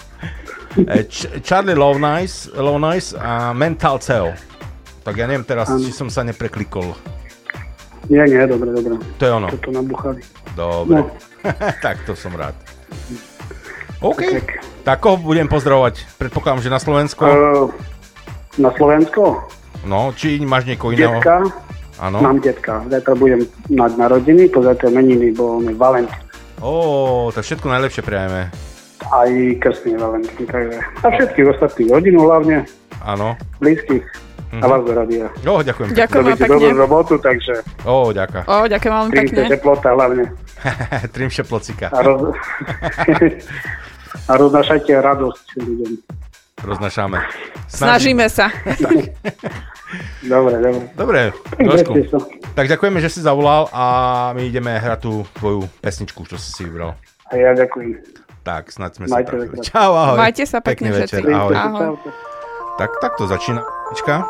Speaker 5: E, Č- Charlie Love Nice, Love Nice a Mental Cell. Tak ja neviem teraz,
Speaker 9: Áno.
Speaker 5: či som sa nepreklikol.
Speaker 9: Nie, nie, dobre, dobre.
Speaker 5: To je ono.
Speaker 9: Toto nabuchali.
Speaker 5: Dobre.
Speaker 9: No.
Speaker 5: tak to som rád. OK. Tak koho budem pozdravovať? Predpokladám, že na Slovensko?
Speaker 9: Uh, na Slovensko?
Speaker 5: No, či máš niekoho iného?
Speaker 9: Detka?
Speaker 5: Áno.
Speaker 9: Mám detka. Zajtra budem mať narodiny, pozajtra meniny, bo on je Valentín.
Speaker 5: Ó, tak všetko najlepšie prajeme.
Speaker 9: Aj krstný Valentín, takže. A všetkých ostatných rodinu hlavne,
Speaker 5: Áno.
Speaker 9: blízkych
Speaker 5: Mhm.
Speaker 9: a vás do radia.
Speaker 5: Ó, ďakujem.
Speaker 6: Ďakujem
Speaker 9: Robíte
Speaker 6: pekne.
Speaker 9: dobrú robotu, takže
Speaker 5: Ó, ďaká.
Speaker 6: Ó, ďakujem veľmi
Speaker 9: trimte
Speaker 6: pekne.
Speaker 9: teplota hlavne.
Speaker 5: Trim šeplocika.
Speaker 9: A, roz... a roznašajte radosť ľuďom.
Speaker 5: Roznašáme.
Speaker 6: Snažíme sa.
Speaker 9: Dobre, dobre.
Speaker 5: Dobre, Jožku.
Speaker 9: sa.
Speaker 5: Tak ďakujeme, že si zavolal a my ideme hrať tú tvoju pesničku, čo si si vybral.
Speaker 9: A ja ďakujem.
Speaker 5: Tak, snad sme sa
Speaker 9: Majte
Speaker 5: trafili.
Speaker 9: sa.
Speaker 5: Čau, ahoj.
Speaker 6: Majte sa pekne
Speaker 5: Pekný večer, ahoj.
Speaker 6: Ahoj.
Speaker 5: Tak, tak to začína. Pička.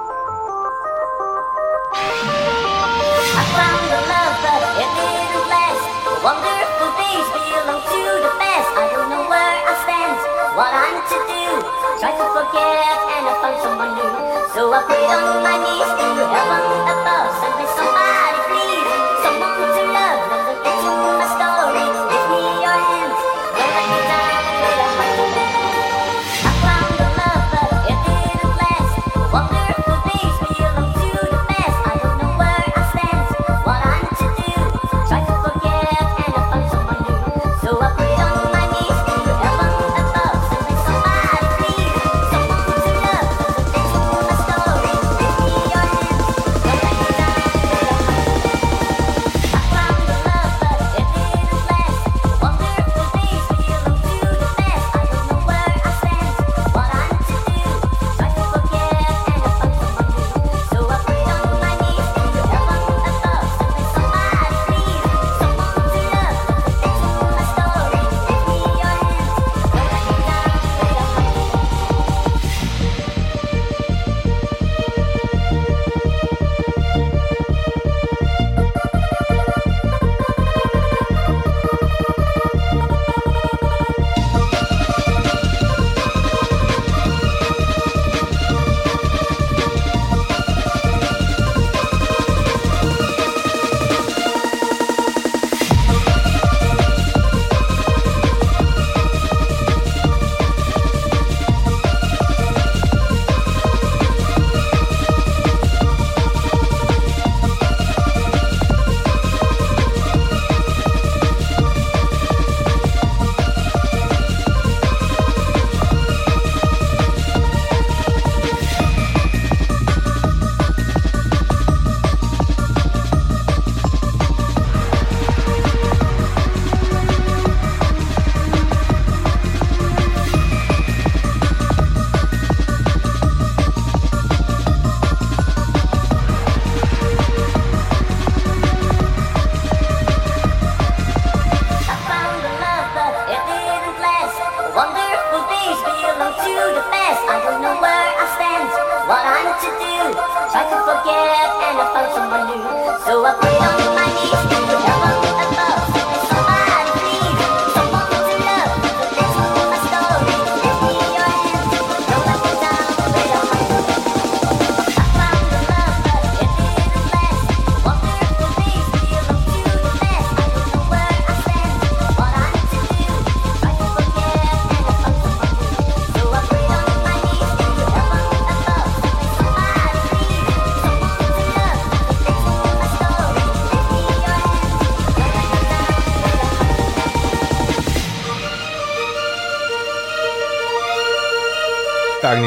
Speaker 4: So I prayed on my knees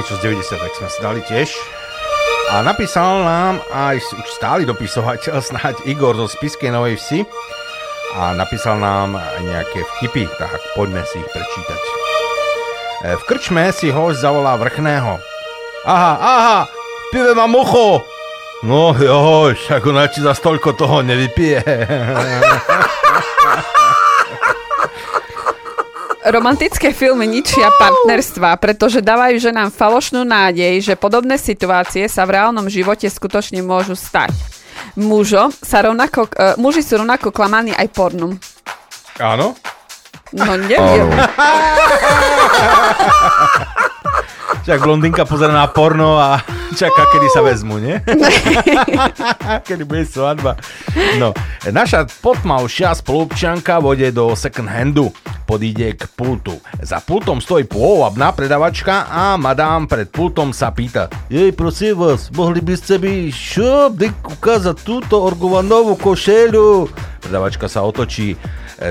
Speaker 5: niečo z 90 tak sme si dali tiež. A napísal nám aj už stály dopisovateľ snáď Igor zo Spiskej Novej Vsi a napísal nám nejaké vtipy, tak poďme si ich prečítať. E, V krčme si host zavolá vrchného. Aha, aha, pive mám ucho. No jo, však ona ti za toľko toho nevypije.
Speaker 6: Romantické filmy ničia partnerstva, pretože dávajú ženám falošnú nádej, že podobné situácie sa v reálnom živote skutočne môžu stať. Mužo sa rovnako, uh, muži sú rovnako klamaní aj pornom.
Speaker 5: Áno?
Speaker 6: No neviem.
Speaker 5: Však blondinka pozera na porno a čaká, kedy sa vezmu, nie? kedy bude svadba. No, naša potmavšia spolupčanka vode do second handu. Podíde k pultu. Za pultom stojí pôvabná predavačka a madám pred pultom sa pýta. Jej, prosím vás, mohli by ste mi šup, ukázať túto orgovanovú košeľu? Predavačka sa otočí e,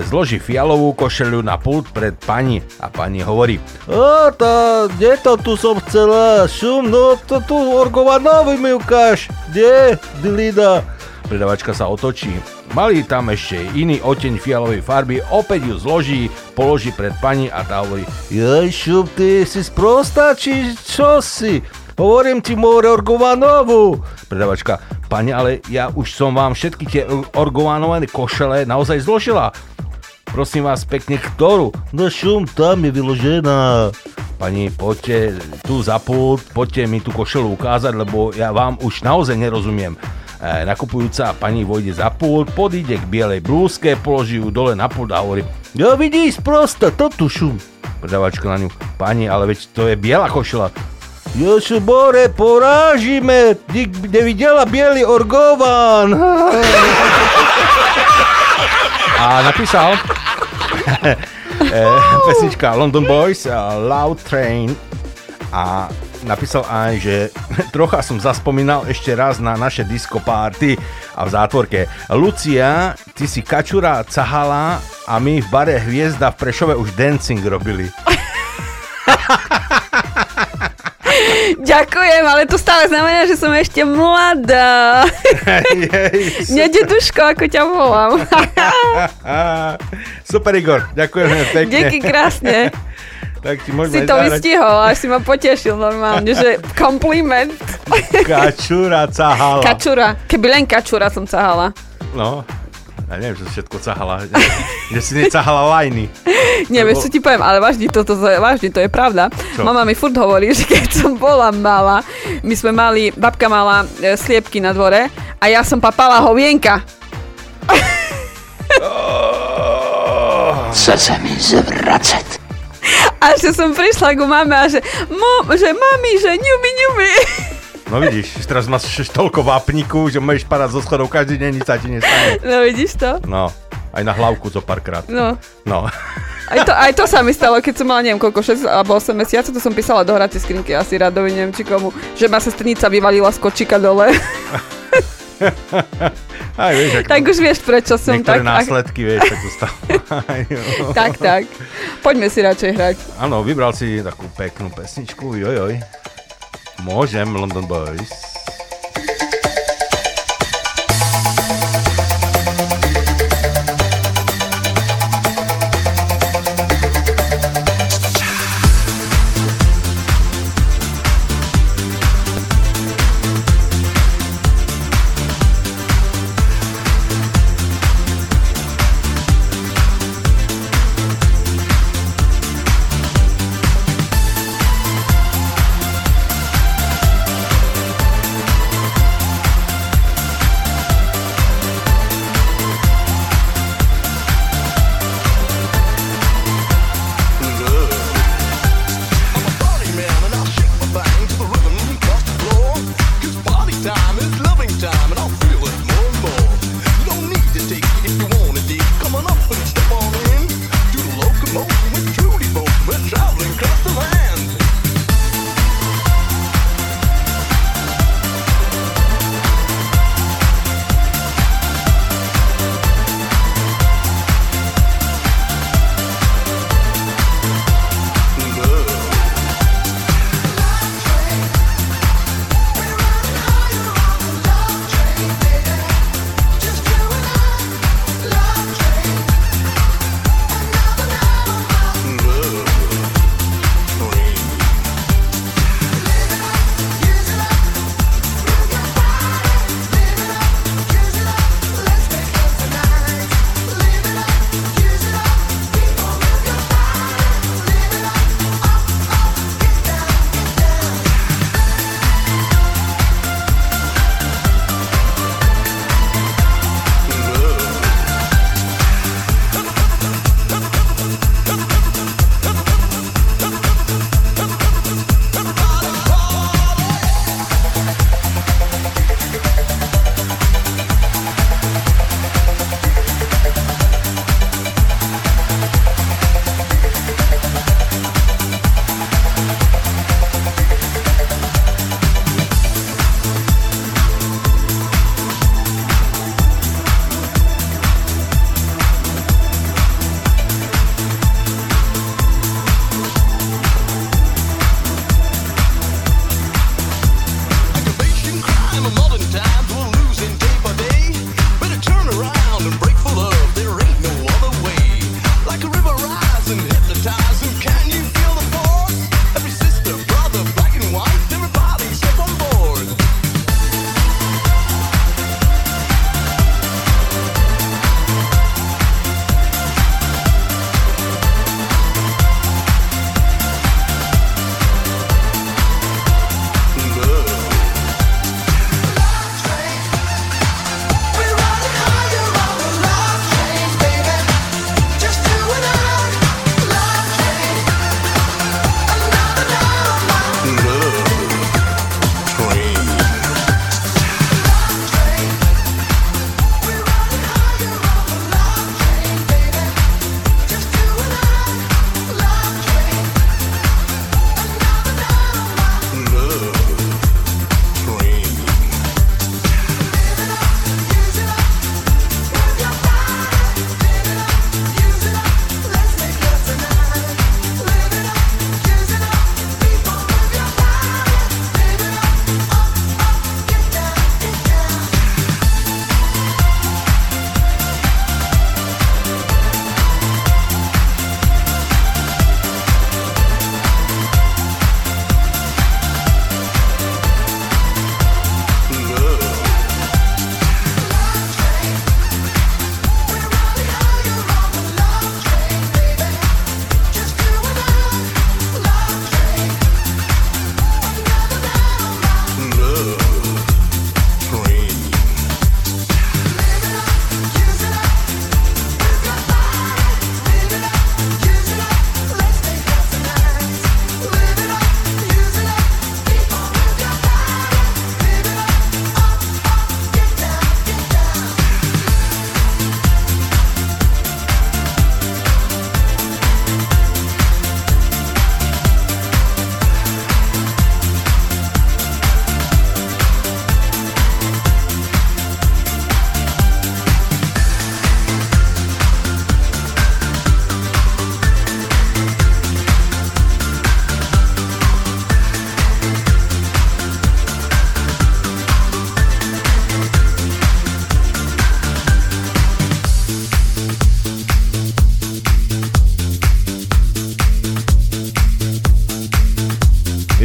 Speaker 5: zloží fialovú košeľu na pult pred pani a pani hovorí A tá, kde to tu som chcela? Šum, no to tu orgovanový mi ukáž. Kde, Dilida? Predavačka sa otočí. Malý tam ešte iný oteň fialovej farby, opäť ju zloží, položí pred pani a tá hovorí Jaj, šup, ty si sprostá, či čo si? Hovorím ti, more orgovanovú. Predavačka, pani, ale ja už som vám všetky tie orgovanové košele naozaj zložila. Prosím vás pekne, ktorú? No šum, tam je vyložená. Pani, poďte tu za pult, poďte mi tú košelu ukázať, lebo ja vám už naozaj nerozumiem. E, nakupujúca pani vojde za pult, podíde k bielej blúzke, položí ju dole na pult a hovorí Ja vidíš, prosta, to tu šum. Predavačka na ňu, pani, ale veď to je biela košela. Jošu Bore, porážime, nik nevidela biely orgovan. A napísal eh, pesnička London Boys, eh, Loud Train a napísal aj, že trocha som zaspomínal ešte raz na naše disco party a v zátvorke Lucia, ty si kačura cahala a my v bare Hviezda v Prešove už dancing robili.
Speaker 6: Ďakujem, ale to stále znamená, že som ešte mladá. Nededuško, ako ťa volám.
Speaker 5: Super Igor, ďakujeme pekne.
Speaker 6: Díky krásne.
Speaker 5: tak ti
Speaker 6: Si to
Speaker 5: zahrať.
Speaker 6: vystihol, až si ma potešil normálne, že kompliment.
Speaker 5: Kačura cahala.
Speaker 6: Kačura. Keby len kačura som cahala.
Speaker 5: No, ja neviem, si všetko cahala. Že si necahala lajny.
Speaker 6: Nie, vieš, čo ti poviem, ale vážne, toto, to, vážne, to je pravda.
Speaker 5: Čo?
Speaker 6: Mama mi furt hovorí, že keď som bola malá, my sme mali, babka mala e, sliepky na dvore a ja som papala hovienka.
Speaker 10: Chce sa mi zvracať.
Speaker 6: A že som prišla ku mame a že, mo, že mami, že ňubi, ňubi.
Speaker 5: No vidíš, teraz máš toľko vápniku, že môžeš padať zo schodov každý deň, nič sa ti nestane.
Speaker 6: No vidíš to?
Speaker 5: No, aj na hlavku zo párkrát.
Speaker 6: No.
Speaker 5: No.
Speaker 6: Aj to, aj to sa mi stalo, keď som mala neviem koľko, 6 alebo 8 mesiacov, to som písala do hracej skrinky asi Radovi, neviem či komu, že ma sestrnica vyvalila z kočíka dole.
Speaker 5: Aj vieš,
Speaker 6: tak už vieš, prečo som tak...
Speaker 5: následky, vieš, tak to stávajú.
Speaker 6: tak, tak. Poďme si radšej hrať.
Speaker 5: Áno, vybral si takú peknú pesničku, jojoj. Môžem, London Boys.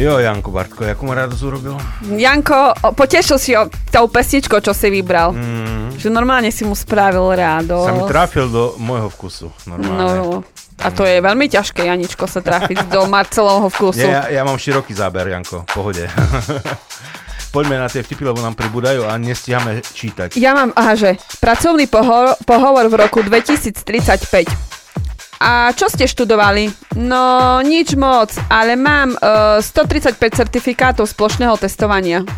Speaker 5: Jo, Janko Bartko, jakú ma radosť urobil?
Speaker 6: Janko, potešil si ho tou pesničkou, čo si vybral.
Speaker 5: Mm.
Speaker 6: Že normálne si mu spravil radosť.
Speaker 5: Sa mi trafil do môjho vkusu, normálne.
Speaker 6: No, a to je veľmi ťažké, Janičko, sa trafiť do Marcelovho vkusu.
Speaker 5: Nie, ja, ja mám široký záber, Janko, pohode. Poďme na tie vtipy, lebo nám pribúdajú a nestíhame čítať.
Speaker 6: Ja mám, aha, že pracovný pohovor, pohovor v roku 2035. A čo ste študovali? No, nič moc, ale mám uh, 135 certifikátov splošného testovania.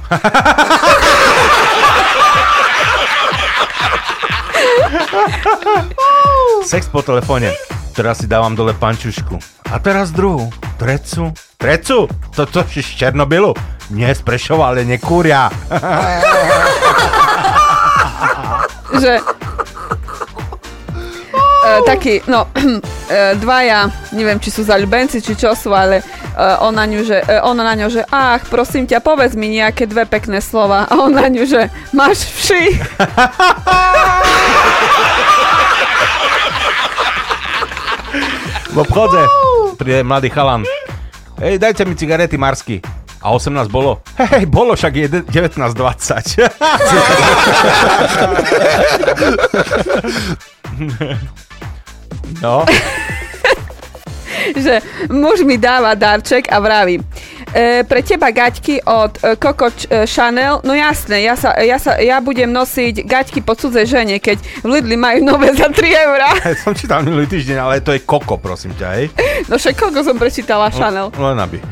Speaker 5: Sex po telefóne. Teraz si dávam dole pančušku. A teraz druhú. Trecu. Trecu? To to z Černobylu? Nie z Prešova, ale nekúria.
Speaker 6: že e, no, e, dvaja, neviem, či sú zaľubenci, či čo sú, ale e, on na ňu, že, e, ona na ňo, že ach, prosím ťa, povedz mi nejaké dve pekné slova. A on na ňu, že máš vši.
Speaker 5: V obchode príde mladý chalan. Hej, dajte mi cigarety Marsky. A 18 bolo? Hej, bolo však je 19.20. no.
Speaker 6: že muž mi dáva darček a vraví, e, pre teba gaťky od e, Coco e, Chanel, no jasné, ja, sa, ja, sa, ja budem nosiť gaťky po cudzej žene, keď v Lidli majú nové za 3 eurá.
Speaker 5: Som čítal minulý týždeň, ale to je Koko, prosím ťa, hej.
Speaker 6: No však koľko som prečítala Chanel.
Speaker 5: Len aby.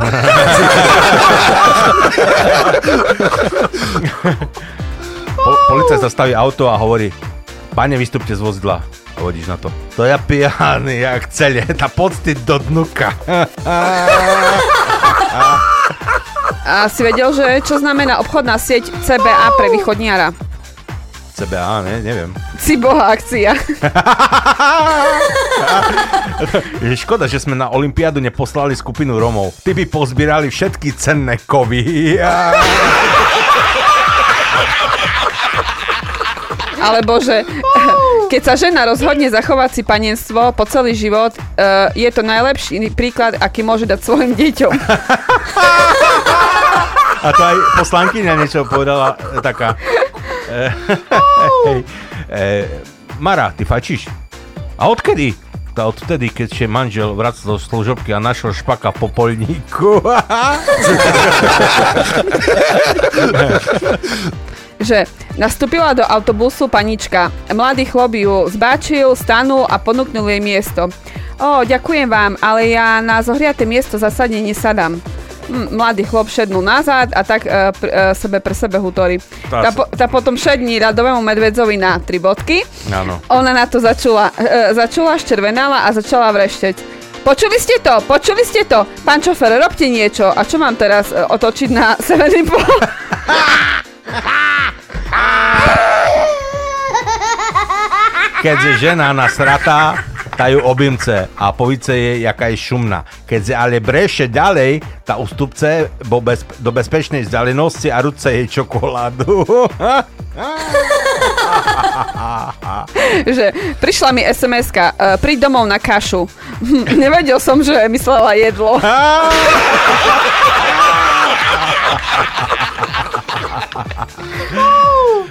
Speaker 5: po, policajt zastaví auto a hovorí, pane, vystúpte z vozidla. A vodíš na to. To ja pijaný, jak celé, tá pocty do dnuka.
Speaker 6: A si vedel, že čo znamená obchodná sieť CBA pre východniara?
Speaker 5: CBA, ne, neviem.
Speaker 6: Ciboha akcia.
Speaker 5: Je škoda, že sme na Olympiádu neposlali skupinu Romov. Ty by pozbierali všetky cenné kovy.
Speaker 6: Alebo že keď sa žena rozhodne zachovať si panenstvo po celý život, uh, je to najlepší príklad, aký môže dať svojim deťom.
Speaker 5: A to aj poslankyňa niečo povedala, e, taká... E, hej, Mara, ty fačíš? A odkedy? Tá odtedy, keď še manžel vracal do služobky a našiel špaka v popolníku.
Speaker 6: že nastúpila do autobusu panička. Mladý chlop ju zbáčil, stanul a ponúknul jej miesto. O, ďakujem vám, ale ja na zohriaté miesto zasadne nesadám. Hm, mladý chlop šednul nazad a tak e, pr, e, sebe pre sebe hutorí.
Speaker 5: Tá
Speaker 6: po, tá potom šední ľadovému medvedzovi na tri bodky.
Speaker 5: Áno.
Speaker 6: Ona na to začula, e, začula, ščervenala a začala vrešteť. Počuli ste to? Počuli ste to? Pán šofer, robte niečo. A čo mám teraz e, otočiť na severný pol?
Speaker 5: Keď je žena nasratá, tá ju obimce a povíce jej, jaká je šumná. Keď se ale breše ďalej, tá ustupce bo bez, do bezpečnej vzdialenosti a ruce jej čokoládu.
Speaker 6: že prišla mi SMS-ka, e, príď domov na kašu. Hm, Nevedel som, že myslela jedlo.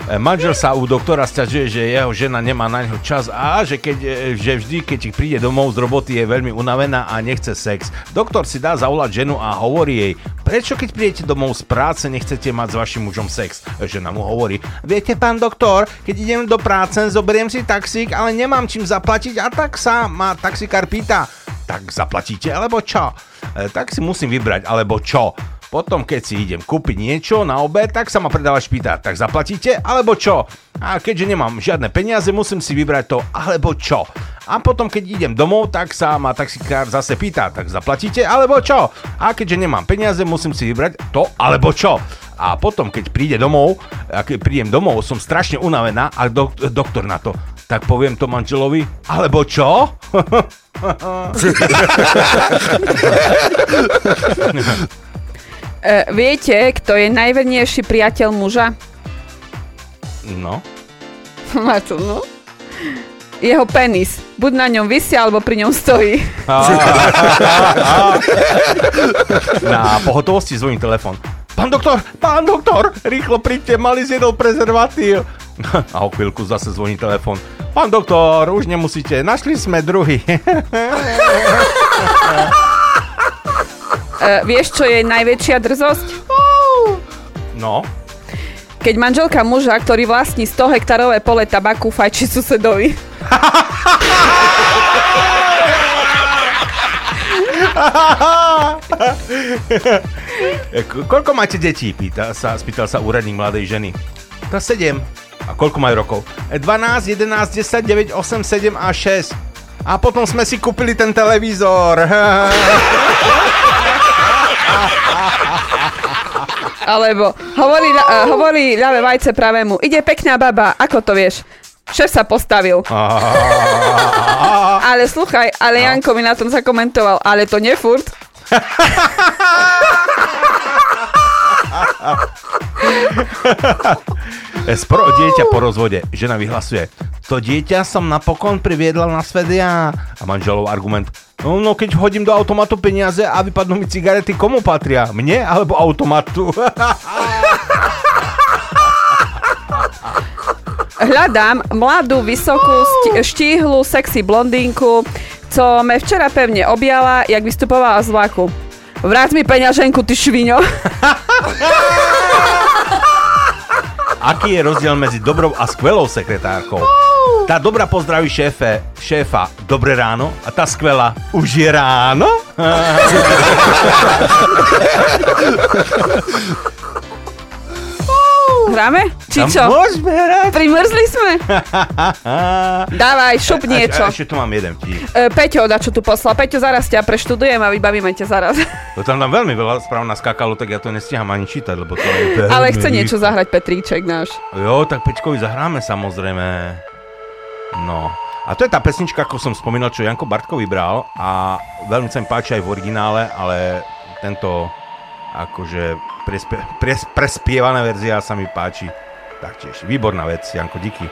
Speaker 5: E, Manžel sa u doktora sťažuje, že jeho žena nemá na ňo čas a že, keď, e, že vždy, keď príde domov z roboty, je veľmi unavená a nechce sex. Doktor si dá zavolať ženu a hovorí jej, prečo keď prídete domov z práce, nechcete mať s vašim mužom sex? Žena mu hovorí, viete pán doktor, keď idem do práce, zoberiem si taxík, ale nemám čím zaplatiť a tak sa ma taxikár pýta, tak zaplatíte alebo čo? E, tak si musím vybrať, alebo čo? Potom, keď si idem kúpiť niečo na obed, tak sa ma predávač pýta, tak zaplatíte, alebo čo? A keďže nemám žiadne peniaze, musím si vybrať to, alebo čo? A potom, keď idem domov, tak sa ma taxikár zase pýta, tak zaplatíte, alebo čo? A keďže nemám peniaze, musím si vybrať to, alebo čo? A potom, keď príde domov, a keď prídem domov, som strašne unavená a dok- doktor na to, tak poviem to manželovi, alebo čo?
Speaker 6: E, viete, kto je najvernejší priateľ muža?
Speaker 5: no.
Speaker 6: Marcel, no? Jeho penis. Buď na ňom vysia, alebo pri ňom stojí.
Speaker 5: Na pohotovosti zvoní telefon. Pán doktor, pán doktor, rýchlo príďte, mali zjedol prezervatív. A o chvíľku zase zvoní telefon. Pán doktor, už nemusíte, našli sme druhý.
Speaker 6: Uh, vieš, čo je najväčšia drzosť?
Speaker 5: No,
Speaker 6: Keď manželka muža, ktorý vlastní 100 hektárové pole tabaku, fajči susedovi.
Speaker 5: Ko- koľko máte detí? Pýta sa, spýtal sa úradník mladej ženy. To 7. A koľko majú rokov? E, 12, 11, 10, 9, 8, 7 a 6. A potom sme si kúpili ten televízor.
Speaker 6: Alebo hovorí, uh, hovorí ľavé vajce pravému, ide pekná baba, ako to vieš? Šéf sa postavil. ale sluchaj, ale Janko mi na tom zakomentoval, ale to nefurt.
Speaker 5: Sporo dieťa po rozvode. Žena vyhlasuje. To dieťa som napokon priviedla na svet ja. A manželov argument. No, no keď hodím do automatu peniaze a vypadnú mi cigarety, komu patria? Mne alebo automatu?
Speaker 6: Hľadám mladú, vysokú, štíhlu, sexy blondínku, co me včera pevne objala, jak vystupovala z vlaku. Vrát mi peňaženku, ty šviňo.
Speaker 5: Aký je rozdiel medzi dobrou a skvelou sekretárkou? Tá dobrá pozdraví šéfe, šéfa, dobré ráno a tá skvelá, už je ráno?
Speaker 6: Hráme? Či čo?
Speaker 5: Môžeme hrať.
Speaker 6: Primrzli sme? Dávaj, šup niečo.
Speaker 5: A, a, ešte tu mám jeden vtip.
Speaker 6: E, Peťo, da čo tu poslal. Peťo, zaraz ťa preštudujem a vybavíme ťa zaraz.
Speaker 5: To tam, tam veľmi veľa správ naskakalo, tak ja to nestíham ani čítať, lebo to je
Speaker 6: Ale chce niečo zahrať Petríček náš.
Speaker 5: Jo, tak Peťkovi zahráme samozrejme. No. A to je tá pesnička, ako som spomínal, čo Janko Bartko vybral a veľmi sa mi páči aj v originále, ale tento akože prespe, pres, prespievaná verzia sa mi páči taktiež. Výborná vec, Janko, díky.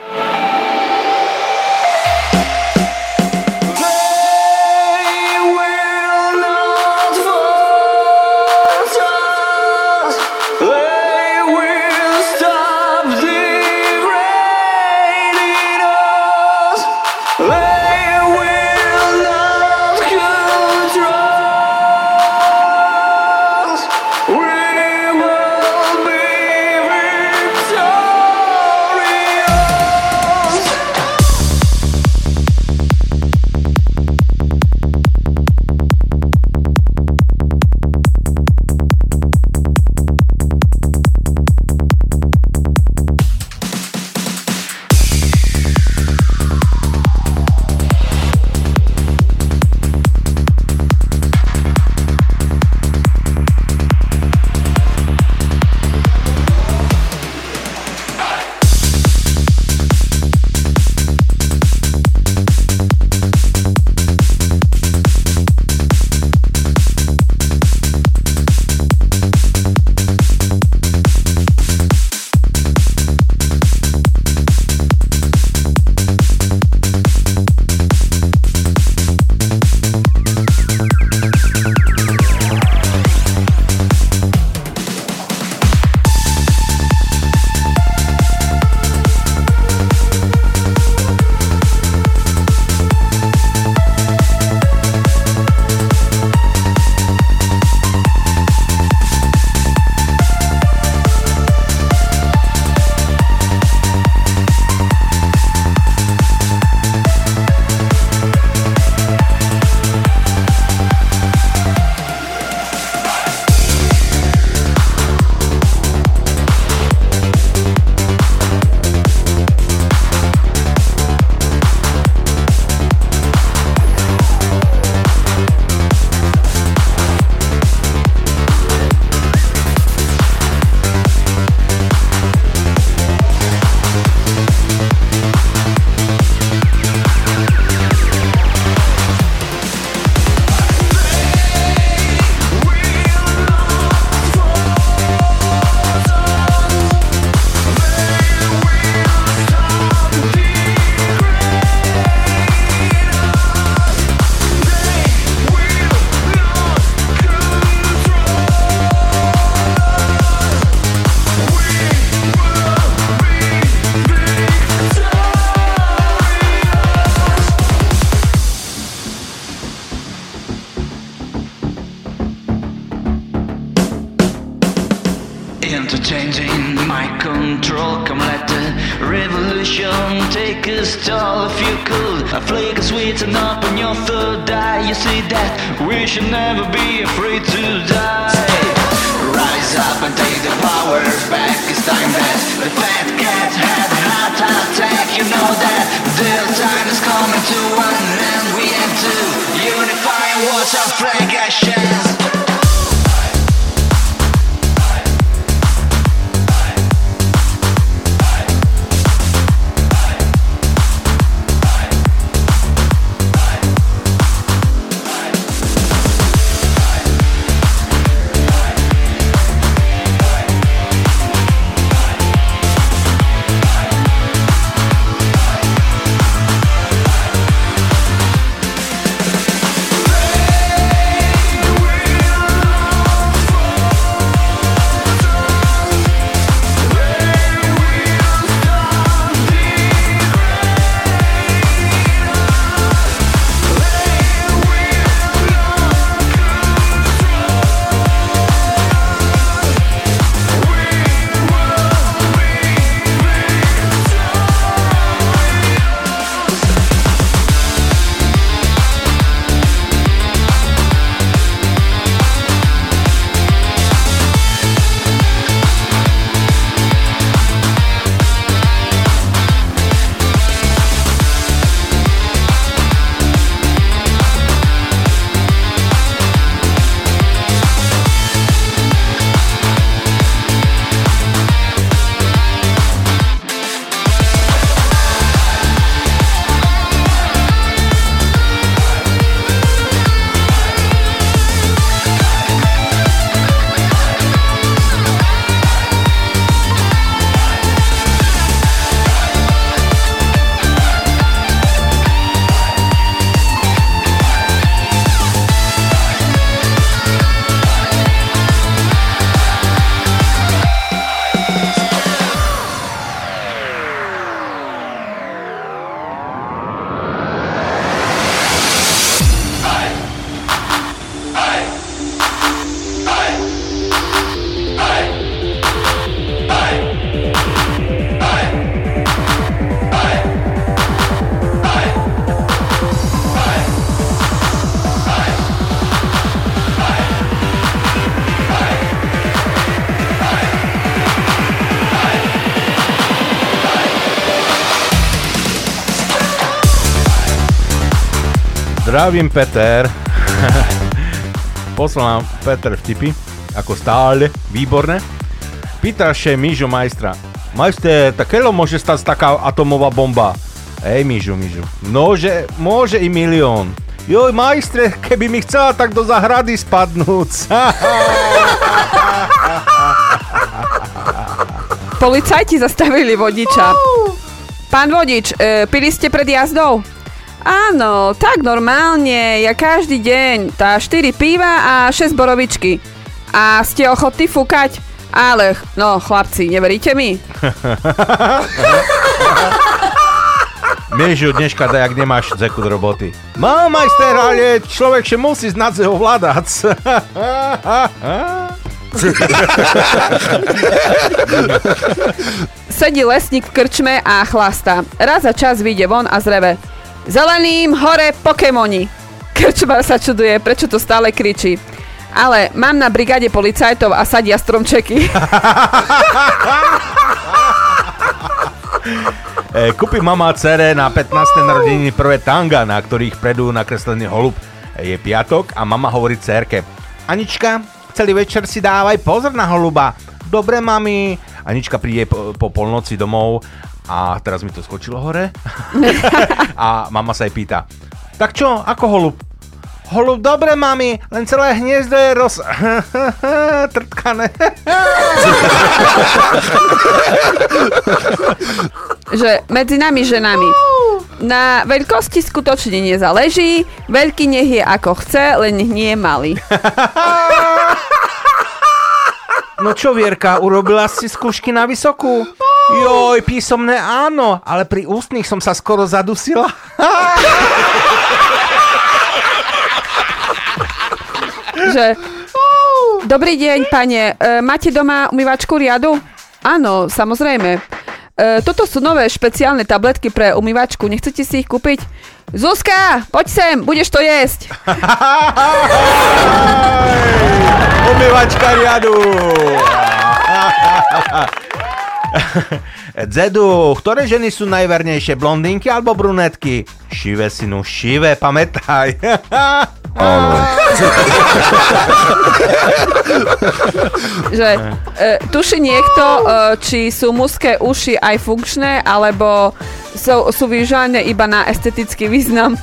Speaker 5: Zdravím Peter. Poslal nám Peter vtipy, ako stále, výborné. Pýta še Mižo majstra. Majster, takelo môže stať taká atomová bomba? Hej, Mižo, Mižo. Môže, môže i milión. Joj, majstre, keby mi chcela tak do zahrady spadnúť.
Speaker 6: Policajti zastavili vodiča. Pán vodič, e, pili ste pred jazdou? Áno, tak normálne, ja každý deň, tá 4 piva a 6 borovičky. A ste ochotní fúkať? Ale, no chlapci, neveríte mi?
Speaker 5: Mižo, dneška dajak nemáš zeku do roboty. Má majster, ale človek še musí znať ho vládať.
Speaker 6: Sedí lesník v krčme a chlasta. Raz za čas vyjde von a zreve. Zeleným hore Pokémoni. Krčmar sa čuduje, prečo to stále kričí. Ale mám na brigáde policajtov a sadia stromčeky.
Speaker 5: E, kúpi mama cere na 15. narodeniny prvé tanga, na ktorých predú nakreslený holub. E, Je piatok a mama hovorí cerke. Anička, celý večer si dávaj pozor na holuba. Dobre, mami. Anička príde po, po polnoci domov a teraz mi to skočilo hore. a mama sa jej pýta. Tak čo, ako holub? Holub, dobre, mami, len celé hniezdo je roz... trtkané.
Speaker 6: že medzi nami ženami na veľkosti skutočne nezáleží, veľký nech je ako chce, len nech nie je malý.
Speaker 5: No čo, Vierka, urobila si skúšky na vysokú? Joj, písomné áno, ale pri ústnych som sa skoro zadusila.
Speaker 6: že Dobrý deň, pane. E, máte doma umývačku riadu? Áno, samozrejme. E, toto sú nové špeciálne tabletky pre umývačku. Nechcete si ich kúpiť? Zuzka, poď sem, budeš to jesť.
Speaker 5: Umývačka riadu. Dzedu, ktoré ženy sú najvernejšie, blondinky alebo brunetky? Šive, synu, šive, pamätaj.
Speaker 2: Áno.
Speaker 6: že e, tuši niekto, e, či sú mužské uši aj funkčné, alebo sú, sú využívané iba na estetický význam.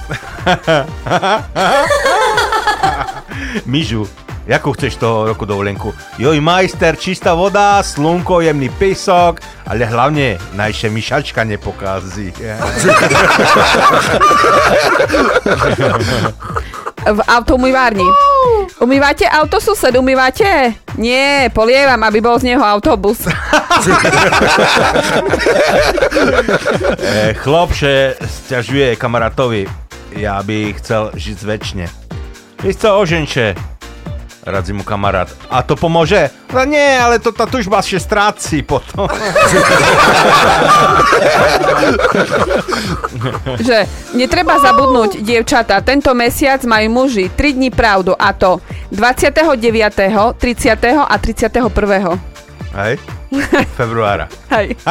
Speaker 5: Mižu, jakú chceš toho roku dovolenku? Joj, majster, čistá voda, slnko, jemný písok, ale hlavne najšie myšačka nepokází.
Speaker 6: V autoumývárni. Umývate auto, sused, umývate? Nie, polievam, aby bol z neho autobus.
Speaker 5: e, chlopše sťažuje kamarátovi, ja by chcel žiť väčšine. Co, oženče? Radzi mu kamarát. A to pomôže? No nie, ale to tá tužba ešte stráci potom.
Speaker 6: že netreba zabudnúť, dievčata, tento mesiac majú muži 3 dní pravdu a to 29., 30. a 31.
Speaker 5: Hej? Februára.
Speaker 6: Hej.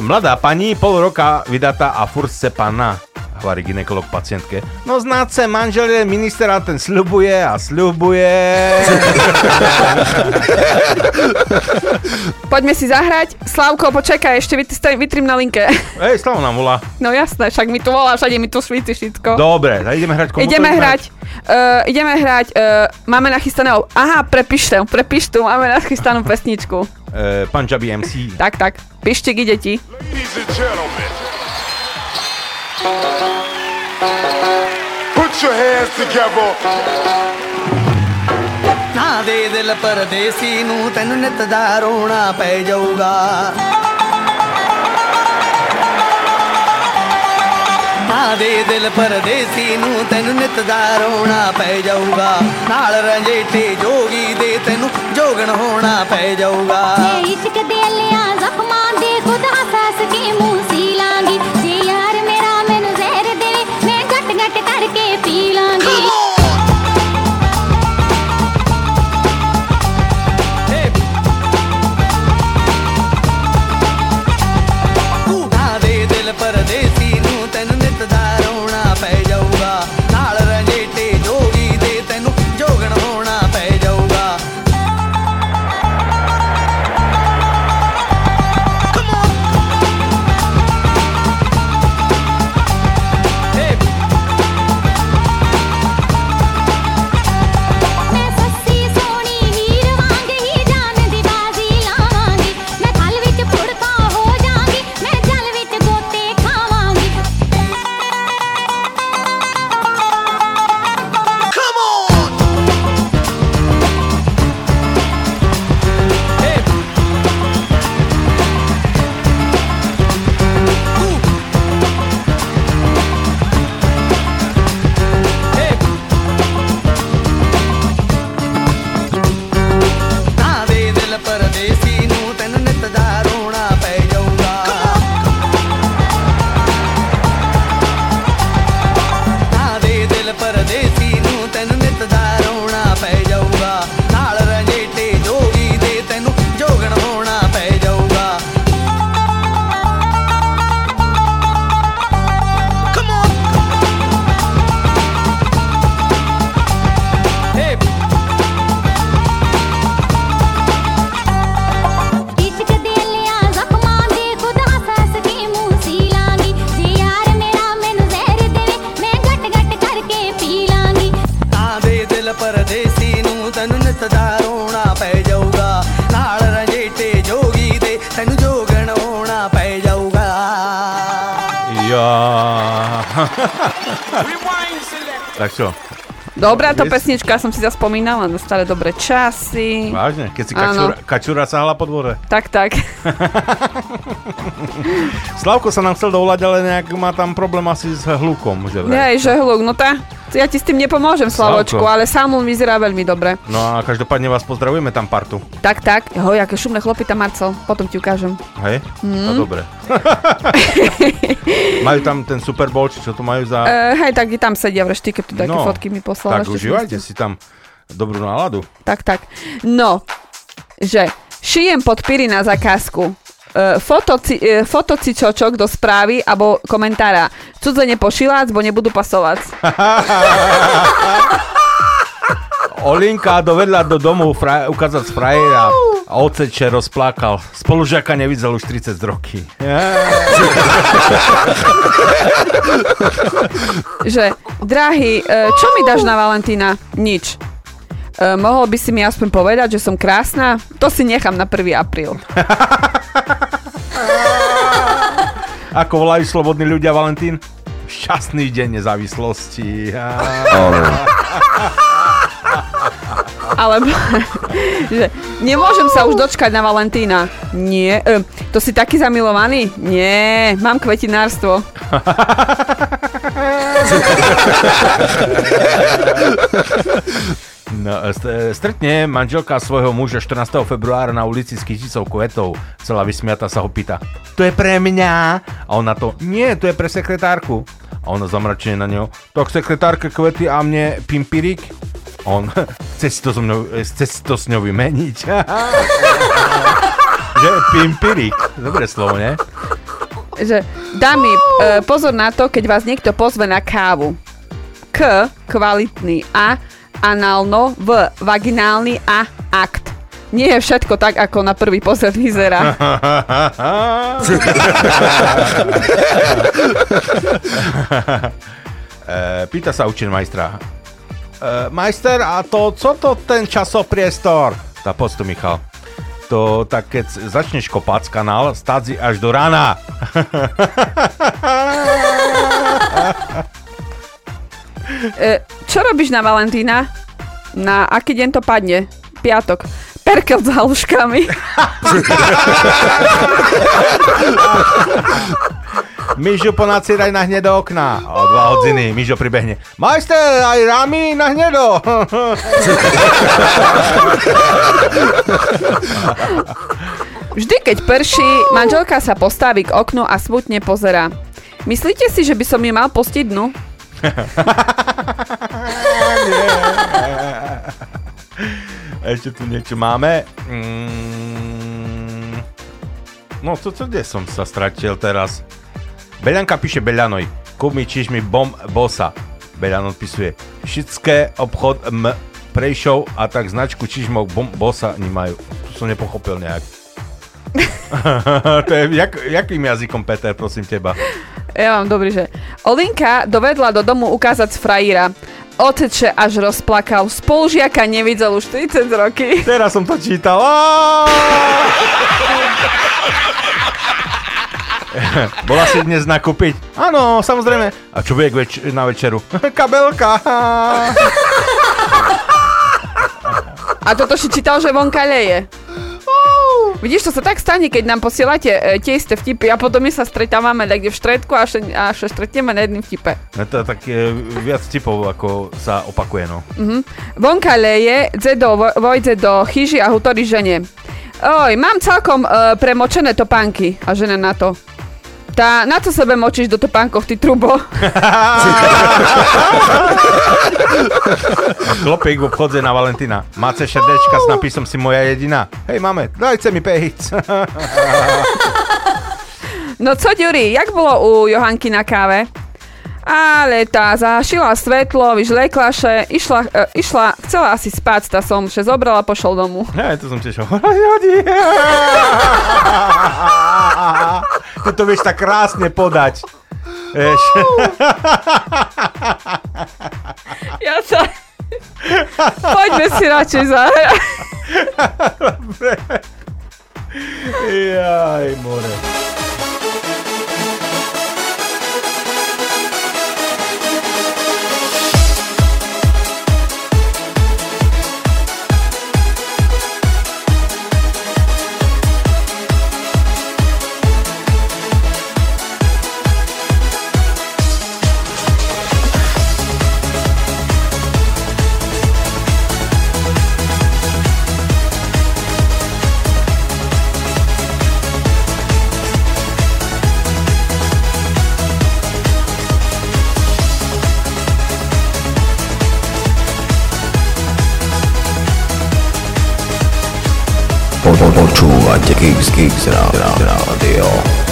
Speaker 5: Mladá pani, pol roka vydatá a furt se pana hovorí ginekolog pacientke. No znáce, manžel je minister a ten sľubuje a sľubuje.
Speaker 6: Poďme si zahrať. Slavko, počakaj, ešte vytrím na linke.
Speaker 5: Ej, Slavo nám volá.
Speaker 6: No jasné, však mi tu volá, všade mi tu svíti všetko.
Speaker 5: Dobre, tak ideme hrať komu to
Speaker 6: Ideme hrať. Uh, ideme hrať. Uh, máme nachystaného... Aha, prepíšte, prepíš tu, máme nachystanú pesničku.
Speaker 5: Uh, Punjabi MC.
Speaker 6: Tak, tak. Píšte k deti.
Speaker 11: Ladies and gentlemen, put your hands together.
Speaker 7: ਨਾ ਦੇ ਦਿਲ ਪਰਦੇਸੀ ਨੂੰ ਤੈਨੂੰ ਨਿਤ ਦਾ ਰੋਣਾ ਪੈ ਜਾਊਗਾ। ਨਾ ਦੇ ਦਿਲ ਪਰਦੇਸੀ ਨੂੰ ਤੈਨੂੰ ਨਿਤ ਦਾ ਰੋਣਾ ਪੈ ਜਾਊਗਾ। ਨਾਲ ਰੰਜੇਠੇ ਜੋਗੀ ਦੇ ਤੈਨੂੰ ਜੋਗਣ ਹੋਣਾ ਪੈ ਜਾਊਗਾ।
Speaker 4: ਜੇ ਇਸ਼ਕ ਦੇ ਲਿਆ ਜ਼ਖਮਾਂ ਦੇ ਖੁਦ ਹੱਸ ਕੇ ਮੂੰਹ
Speaker 7: Come on!
Speaker 5: Tak čo?
Speaker 6: Dobrá to pesnička, som si zaspomínala na staré dobré časy.
Speaker 5: Vážne? Keď si
Speaker 6: Áno.
Speaker 5: kačúra, kačúra sahala po dvore?
Speaker 6: Tak, tak.
Speaker 5: Slavko sa nám chcel dovolať, ale nejak má tam problém asi s hlukom. Že vraj.
Speaker 6: Hej, že hluk, no tá. Ja ti s tým nepomôžem, Slavočku,
Speaker 5: Slavko.
Speaker 6: ale Samuel vyzerá veľmi dobre.
Speaker 5: No a každopádne vás pozdravujeme tam partu.
Speaker 6: Tak, tak. Hoj, aké šumné chlopy tam, Marcel. Potom ti ukážem.
Speaker 5: Hej?
Speaker 6: Mm.
Speaker 5: No dobre. majú tam ten Super Bowl, či čo to majú za...
Speaker 6: Uh, hej, tak tam sedia v reštike, tu také fotky mi poslal.
Speaker 5: Tak užívajte si tam dobrú náladu.
Speaker 6: Tak, tak. No, že šijem podpíry na zakázku. Uh, fotoci, uh, fotocičočok do správy alebo komentára. Cudzene pošilác, bo nebudú pasovať.
Speaker 5: Olinka dovedla do domu fra- ukázať frajera a oceče rozplakal. Spolužiaka nevidel už 30 roky.
Speaker 6: že, drahý, uh, čo mi dáš na Valentína? Nič. Mohol by si mi aspoň povedať, že som krásna? To si nechám na 1. apríl.
Speaker 5: Ako volajú slobodní ľudia, Valentín? Šťastný deň nezávislosti.
Speaker 6: Alebo, že nemôžem sa už dočkať na Valentína. Nie. E, to si taký zamilovaný? Nie. Mám kvetinárstvo.
Speaker 5: No, st- stretne manželka svojho muža 14. februára na ulici s kyticou kvetov. Celá vysmiata sa ho pýta, to je pre mňa? A on na to, nie, to je pre sekretárku. A ona zamračenie na ňo, tak sekretárke kvety a mne pimpirik? On, chce si to, so mnou, chce si to s ňou vymeniť? Že pimpirik, dobré slovo, ne?
Speaker 6: Že, dámy, e, pozor na to, keď vás niekto pozve na kávu. K, kvalitný. A, análno. V, vaginálny. A, akt. Nie je všetko tak, ako na prvý pozor vyzerá.
Speaker 5: E, Pýta sa učen majstra. E, majster, a to, co to ten časopriestor? Tá poď tu, Michal. To tak, keď začneš kopať kanál, stádzi až do rána.
Speaker 6: E, čo robíš na Valentína? Na aký deň to padne? Piatok. Perkel s haluškami.
Speaker 5: Mižo, ponacieraj na hnedo okna. O dva hodiny, Mižo pribehne. Majster, aj rámy na hnedo.
Speaker 6: Vždy, keď prší, manželka sa postaví k oknu a smutne pozerá. Myslíte si, že by som ju mal pustiť dnu?
Speaker 5: Ešte tu niečo máme. Mm, no, to, to, kde som sa stratil teraz? Beľanka píše Beľanoj. Kúp mi mi bom bosa. Beľan odpisuje. Všetké obchod m prejšov a tak značku čižmok bom bosa nemajú. Tu som nepochopil nejak. to je jak, jakým jazykom, Peter, prosím teba?
Speaker 6: Ja mám dobrý, že... Olinka dovedla do domu ukázať frajíra. Oteče až rozplakal. Spolužiaka nevidel už 30 roky.
Speaker 5: Teraz som to čítal. Bola si dnes nakúpiť? Áno, samozrejme. A čo bude več- na večeru? Kabelka.
Speaker 6: A toto si čítal, že vonka leje. Vidíš, to sa tak stane, keď nám posielate e, tie isté vtipy a potom my sa stretávame niekde v štredku a sa stretneme na jedným vtipe.
Speaker 5: No to je tak e, viac typov, ako sa opakuje, no.
Speaker 6: Mhm. Vonka leje, Zedo vo- vojde do chyži a hutorí žene. Oj, mám celkom e, premočené topánky. A žena na to. Tá, na co sebe močíš do topánkov, ty trubo?
Speaker 5: Chlopík v obchodze na Valentína. Máte šerdečka s napisom si moja jediná. Hej, máme, dajte mi pehic.
Speaker 6: No co, Ďuri, jak bolo u Johanky na káve? Ale tá zašila svetlo, vyžlekla še, išla, e, išla, chcela asi spať, tá som še zobrala, pošol domu.
Speaker 5: Hej, to som tiež Ty to vieš tak krásne podať. Vieš.
Speaker 6: Ja sa... Poďme si radšej zahrať.
Speaker 5: Jaj, more.
Speaker 2: Počúvate Kix, Kix, Rádio.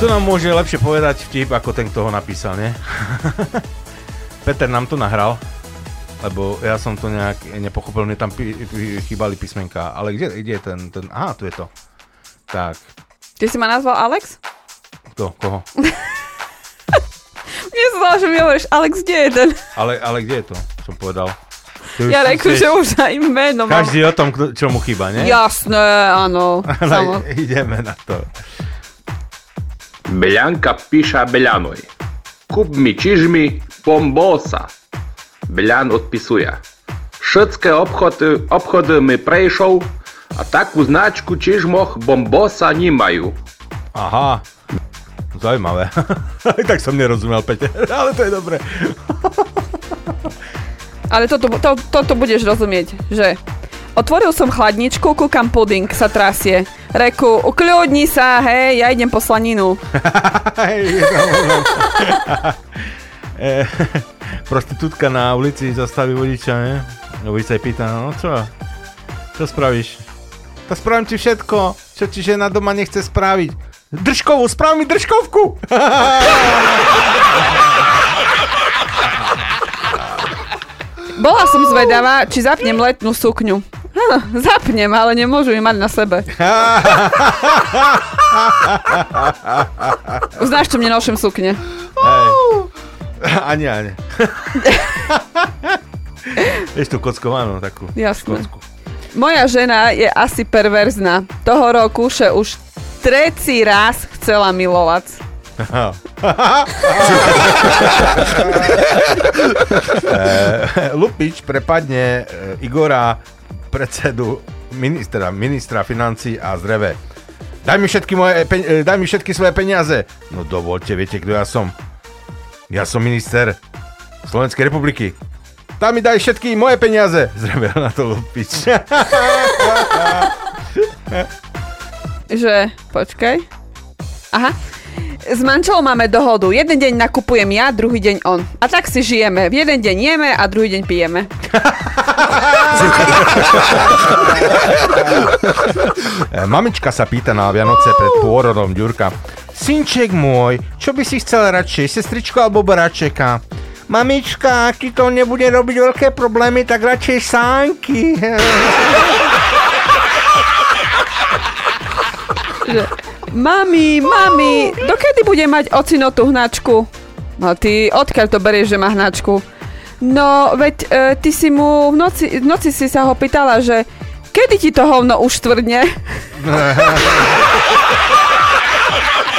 Speaker 5: Kto nám môže lepšie povedať vtip, ako ten, kto ho napísal, nie? Peter nám to nahral, lebo ja som to nejak nepochopil, mne tam pí, pí, chýbali písmenka, ale kde, kde je ten, ten, aha, tu je to. Tak,
Speaker 6: Ty si ma nazval Alex?
Speaker 5: kto, koho?
Speaker 6: Mne sa zdalo, že mi hovoríš, Alex, kde je ten?
Speaker 5: Ale, ale kde je to, som povedal?
Speaker 6: Ja reku, že už aj meno mám.
Speaker 5: Každý o tom, kto- čo mu chýba, nie?
Speaker 6: Jasné, áno.
Speaker 5: Ale ideme na to.
Speaker 12: Beljanka piša Beljanoj. Kup mi čižmi bombosa. Beljan odpisuje. Všetké obchody, obchody mi prejšou a takú značku čižmoch bombosa nemajú.
Speaker 5: Aha, zaujímavé. Aj tak som nerozumel, Peter, ale to je dobré.
Speaker 6: ale toto, to, toto budeš rozumieť, že otvoril som chladničku, kúkam puding, sa trasie. Reku, ukľudni sa, hej, ja idem po slaninu.
Speaker 5: e, prostitútka na ulici zastaví vodiča, ne? Vodič sa jej pýta, no čo? Čo spravíš? To spravím ti všetko, čo ti žena doma nechce spraviť. Držkovú, sprav mi držkovku!
Speaker 6: Bola som zvedavá, či zapnem letnú sukňu. Zapnem, ale nemôžu ju mať na sebe. Uznáš, čo mne noším sukne.
Speaker 5: Hej. Ani, ani. Vieš tú kockovanú takú.
Speaker 6: Jasné.
Speaker 5: Kocku.
Speaker 6: Moja žena je asi perverzná. Toho roku še už tretí raz chcela milovať.
Speaker 5: Eh, Lupič prepadne eh, Igora, predsedu ministra, ministra financí a zdreve. Daj mi, všetky moje, pe- eh, daj mi všetky svoje peniaze. No dovolte, viete, kto ja som? Ja som minister Slovenskej republiky. Tam mi daj všetky moje peniaze. Zrebe na to Lupič.
Speaker 6: Že, počkaj. Aha. S manželom máme dohodu. Jeden deň nakupujem ja, druhý deň on. A tak si žijeme. V jeden deň jeme a druhý deň pijeme.
Speaker 5: Mamička sa pýta na Vianoce pred pôrodom Ďurka. Synček môj, čo by si chcel radšej, sestričko alebo baračeka? Mamička, ak ti to nebude robiť veľké problémy, tak radšej sánky.
Speaker 6: Mami, mami, dokedy bude mať ocino tú hnačku? No ty, odkiaľ to berieš, že má hnačku? No, veď e, ty si mu v noci, v noci si sa ho pýtala, že kedy ti to hovno už tvrdne?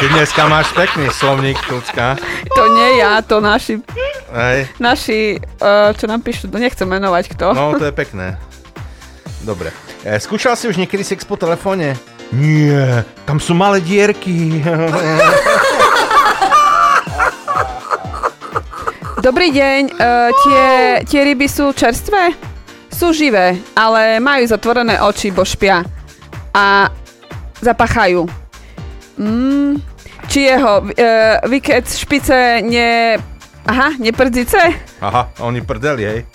Speaker 5: Ty dneska máš pekný slovník, Tucka.
Speaker 6: To nie ja, to naši,
Speaker 5: Hej.
Speaker 6: naši e, čo nám píšu, nechcem menovať kto.
Speaker 5: No, to je pekné. Dobre. E, skúšal si už niekedy sex po telefóne? Nie, tam sú malé dierky.
Speaker 6: Dobrý deň, e, tie, tie ryby sú čerstvé? Sú živé, ale majú zatvorené oči, bo špia. A zapachajú. Mm, či jeho e, vykec špice ne... Aha, neprdzice?
Speaker 5: Aha, oni prdeli, hej.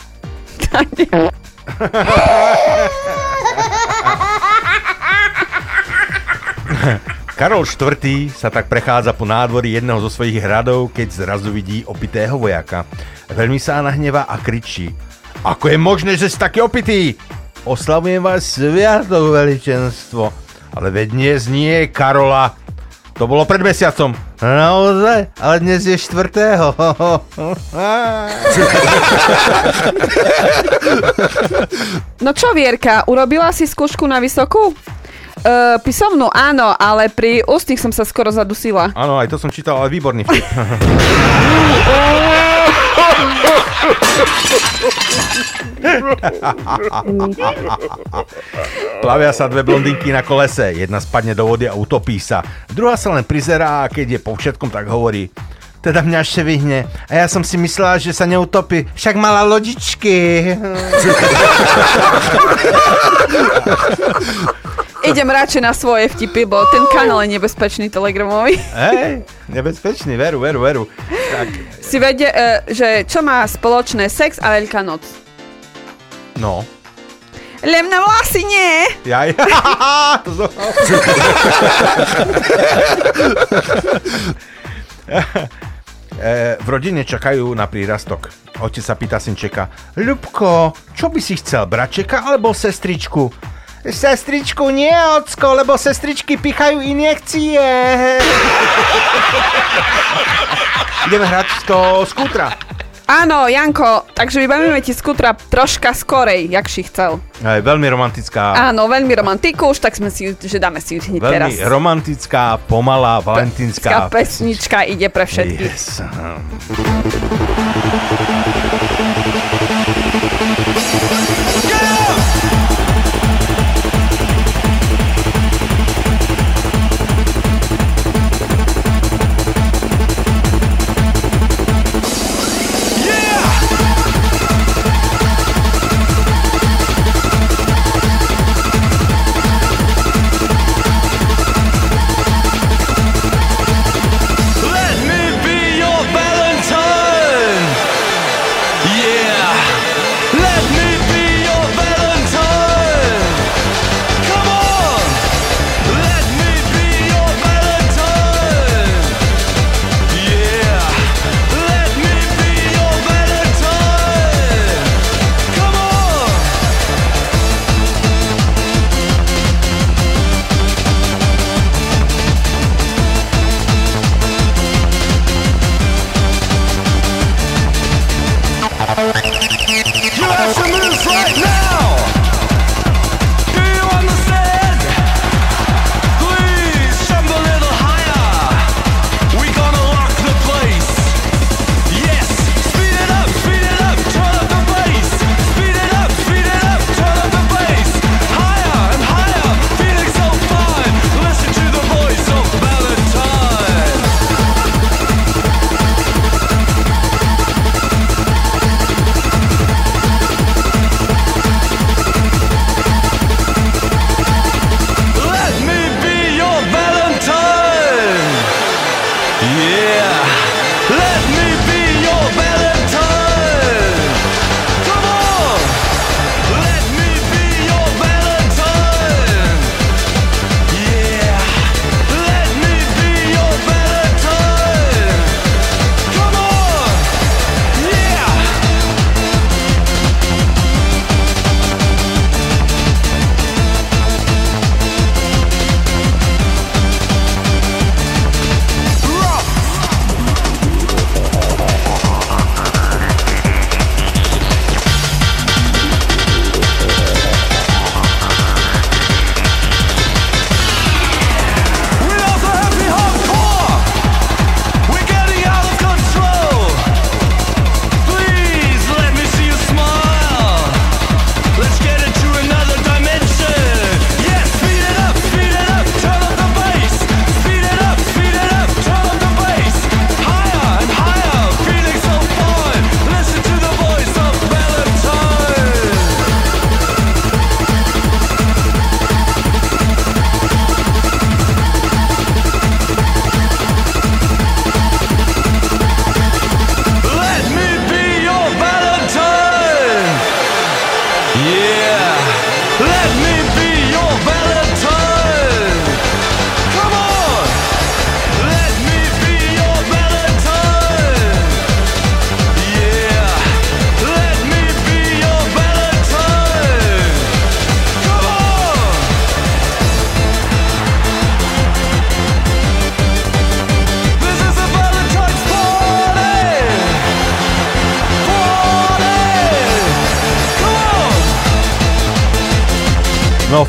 Speaker 5: Karol IV. sa tak prechádza po nádvorí jedného zo svojich hradov, keď zrazu vidí opitého vojaka. Veľmi sa nahnevá a kričí. Ako je možné, že si taký opitý? Oslavujem vás sviatok, veličenstvo. Ale veď dnes nie je Karola. To bolo pred mesiacom. Naozaj? Ale dnes je štvrtého.
Speaker 6: No čo, Vierka, urobila si skúšku na vysokú? Uh, písomnú áno, ale pri ústnych som sa skoro zadusila.
Speaker 5: Áno, aj to som čítal, ale výborný vtip. Plavia sa dve blondinky na kolese. Jedna spadne do vody a utopí sa. Druhá sa len prizerá a keď je po všetkom, tak hovorí teda mňa ešte vyhne. A ja som si myslela, že sa neutopí. Však mala lodičky.
Speaker 6: Idem radšej na svoje vtipy, bo ten kanál je nebezpečný telegramový.
Speaker 5: Hej, nebezpečný, veru, veru, veru. Tak,
Speaker 6: Si vedie, uh, že čo má spoločné sex a Veľká noc?
Speaker 5: no.
Speaker 6: Lem na vlasy nie!
Speaker 5: Jaj. E, v rodine čakajú na prírastok. Otec sa pýta synčeka, Ľubko, čo by si chcel, bračeka alebo sestričku? Sestričku nie, ocko, lebo sestričky pichajú injekcie. Ideme hrať to skútra.
Speaker 6: Áno, Janko, takže vybavíme ti skutra troška skorej, jak si chcel.
Speaker 13: Aj veľmi romantická.
Speaker 6: Áno, veľmi romantiku, už tak sme si, že dáme si ju hneď teraz.
Speaker 13: Veľmi romantická, pomalá, valentínska
Speaker 6: Taká pesnička ide pre všetkých.
Speaker 13: Yes.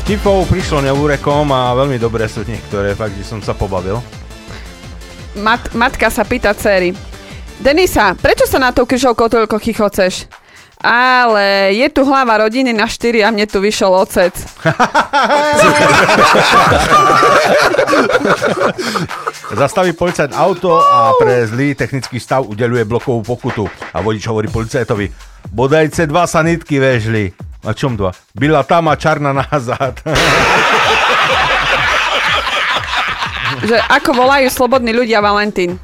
Speaker 13: Vtipov prišlo neúrekom a veľmi dobré sú niektoré, fakt, že som sa pobavil.
Speaker 6: Mat, matka sa pýta dcery. Denisa, prečo sa na tou kryžovkou toľko chichoceš? Ale je tu hlava rodiny na štyri a mne tu vyšiel ocec.
Speaker 13: Zastaví policajt auto a pre zlý technický stav udeluje blokovú pokutu. A vodič hovorí policajtovi, bodajce dva sanitky vežli. A čom dva? Byla tam a čarna nazad.
Speaker 6: Že ako volajú slobodní ľudia Valentín.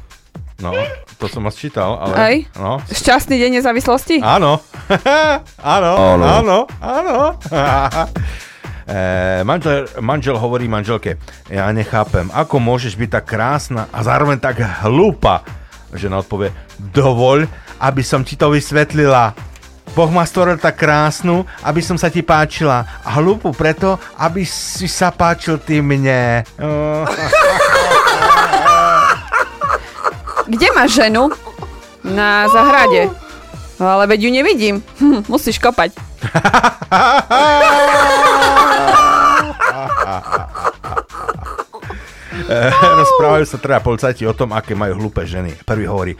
Speaker 13: No, to som vás čítal, ale...
Speaker 6: Hej?
Speaker 13: No.
Speaker 6: Šťastný deň nezávislosti?
Speaker 13: Áno. áno,
Speaker 5: Áno.
Speaker 13: áno, áno. E, manžel, manžel hovorí manželke, ja nechápem, ako môžeš byť tak krásna a zároveň tak hlúpa. Žena odpovie, dovoľ, aby som ti to vysvetlila. Boh ma stvoril tak krásnu, aby som sa ti páčila. A hlúpu preto, aby si sa páčil ty mne.
Speaker 6: Kde máš ženu? Na zahrade. No, ale veď ju nevidím. Hm, musíš kopať.
Speaker 5: Rozprávajú sa teda policajti o tom, aké majú hlúpe ženy. Prvý hovorí,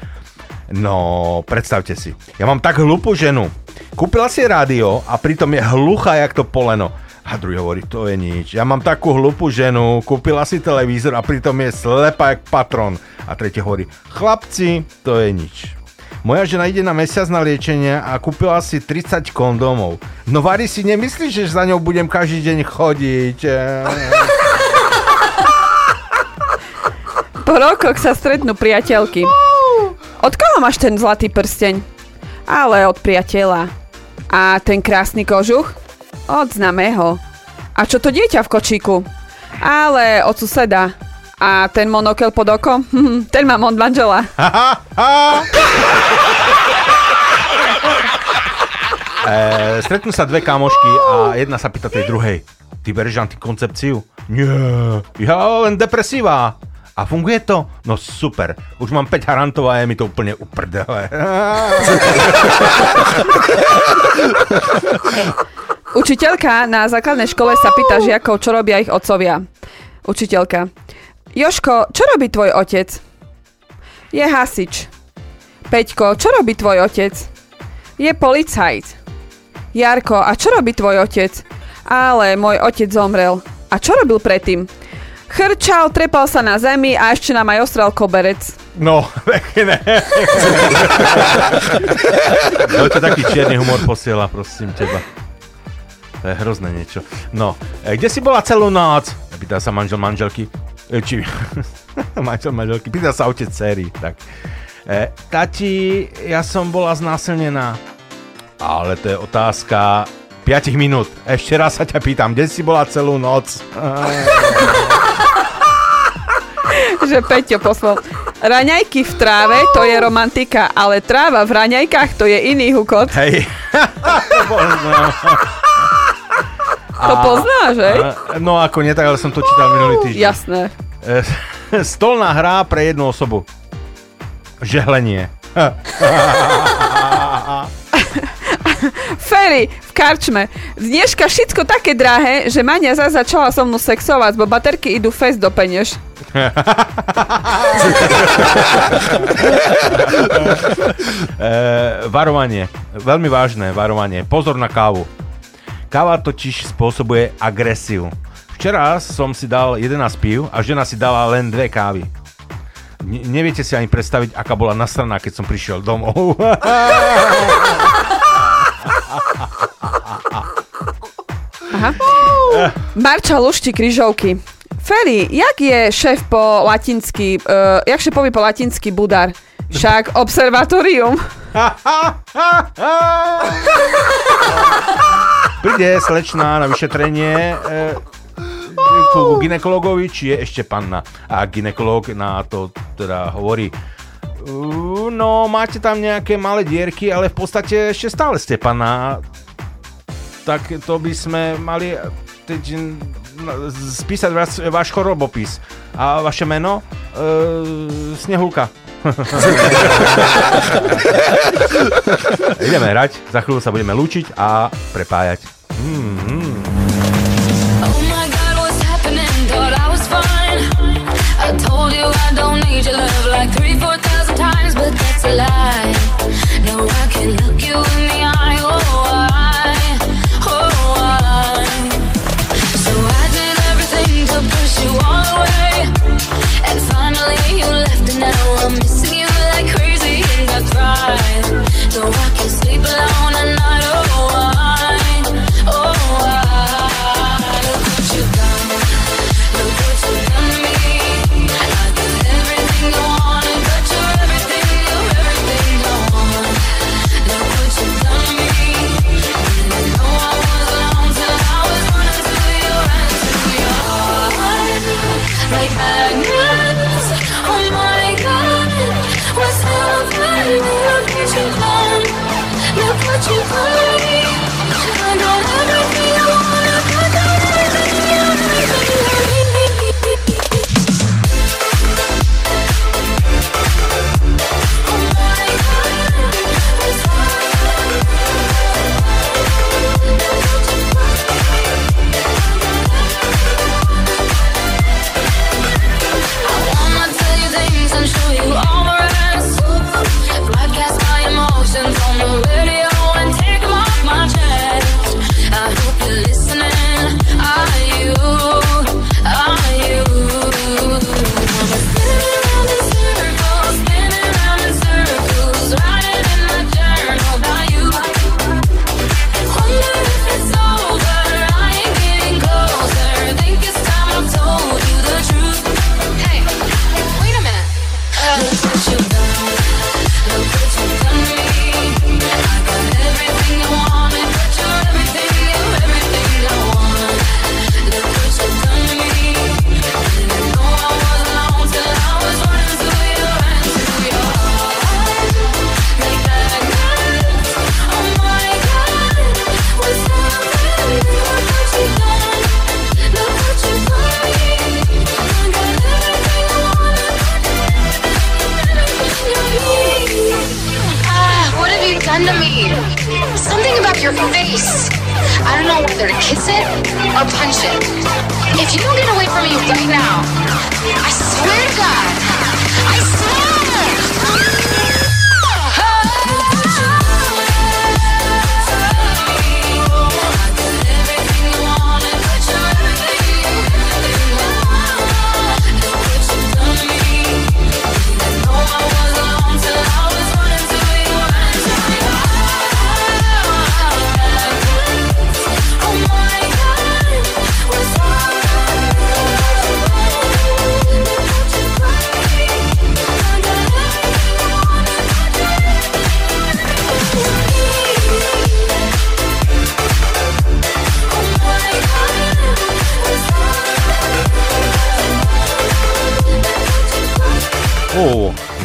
Speaker 5: no predstavte si, ja mám tak hlúpu ženu. Kúpila si rádio a pritom je hluchá jak to poleno. A druhý hovorí, to je nič. Ja mám takú hlúpu ženu, kúpila si televízor a pritom je slepá jak patron. A tretí hovorí, chlapci, to je nič. Moja žena ide na mesiac na liečenie a kúpila si 30 kondómov. No Vary si nemyslíš, že za ňou budem každý deň chodiť?
Speaker 6: Po rokoch sa stretnú priateľky. Od koho máš ten zlatý prsteň? Ale od priateľa. A ten krásny kožuch? Od známeho. A čo to dieťa v kočíku? Ale od suseda. A ten monokel pod okom? Hm, ten mám od manžela.
Speaker 5: E, stretnú sa dve kamošky a jedna sa pýta tej druhej. Ty berieš antikoncepciu? Nie, ja len depresíva. A funguje to? No super. Už mám 5 harantov a je mi to úplne uprdele.
Speaker 6: Učiteľka na základnej škole sa pýta žiakov, čo robia ich otcovia. Učiteľka. Joško, čo robí tvoj otec? Je hasič. Peťko, čo robí tvoj otec? Je policajt. Jarko, a čo robí tvoj otec? Ale môj otec zomrel. A čo robil predtým? Chrčal, trepal sa na zemi a ešte nám aj ostral koberec.
Speaker 5: No, pekne. No to taký čierny humor posiela, prosím teba. To je hrozné niečo. No, e, kde si bola celú noc? Pýta sa manžel manželky. E, Či... manžel manželky. Pýta sa otec dcery. Tak. E, tati, ja som bola znásilnená. Ale to je otázka 5 minút. Ešte raz sa ťa pýtam, kde si bola celú noc?
Speaker 6: že Peťo poslal. Raňajky v tráve, to je romantika, ale tráva v raňajkách, to je iný hukot.
Speaker 5: Hej.
Speaker 6: To poznáš, hej?
Speaker 5: No ako nie tak, ale som to čítal minulý týždeň.
Speaker 6: Jasné.
Speaker 5: E, Stolná hra pre jednu osobu. Žehlenie.
Speaker 6: Ferry, v karčme. Dneška všetko také drahé, že Mania zase začala so mnou sexovať, bo baterky idú fest do peněž.
Speaker 5: e, varovanie. Veľmi vážne varovanie. Pozor na kávu. Káva totiž spôsobuje agresiu. Včera som si dal 11 pív a žena si dala len dve kávy. Ne- neviete si ani predstaviť, aká bola nasraná, keď som prišiel domov.
Speaker 6: Aha. Marča lušti kryžovky. Ferry, jak je šéf po latinsky, uh, jak šéfovi po latinsky budar? Však observatórium.
Speaker 5: Príde slečná na vyšetrenie e, ku ginekologovi, či je ešte panna. A ginekolog na to teda hovorí, "Uh, no máte tam nejaké malé dierky, ale v podstate ešte stále ste panna. Tak to by sme mali teď, spísať váš, váš chorobopis. A vaše meno? E, Snehulka. Ideme hrať, za chvíľu sa budeme lúčiť a prepájať. Mm-hmm. alive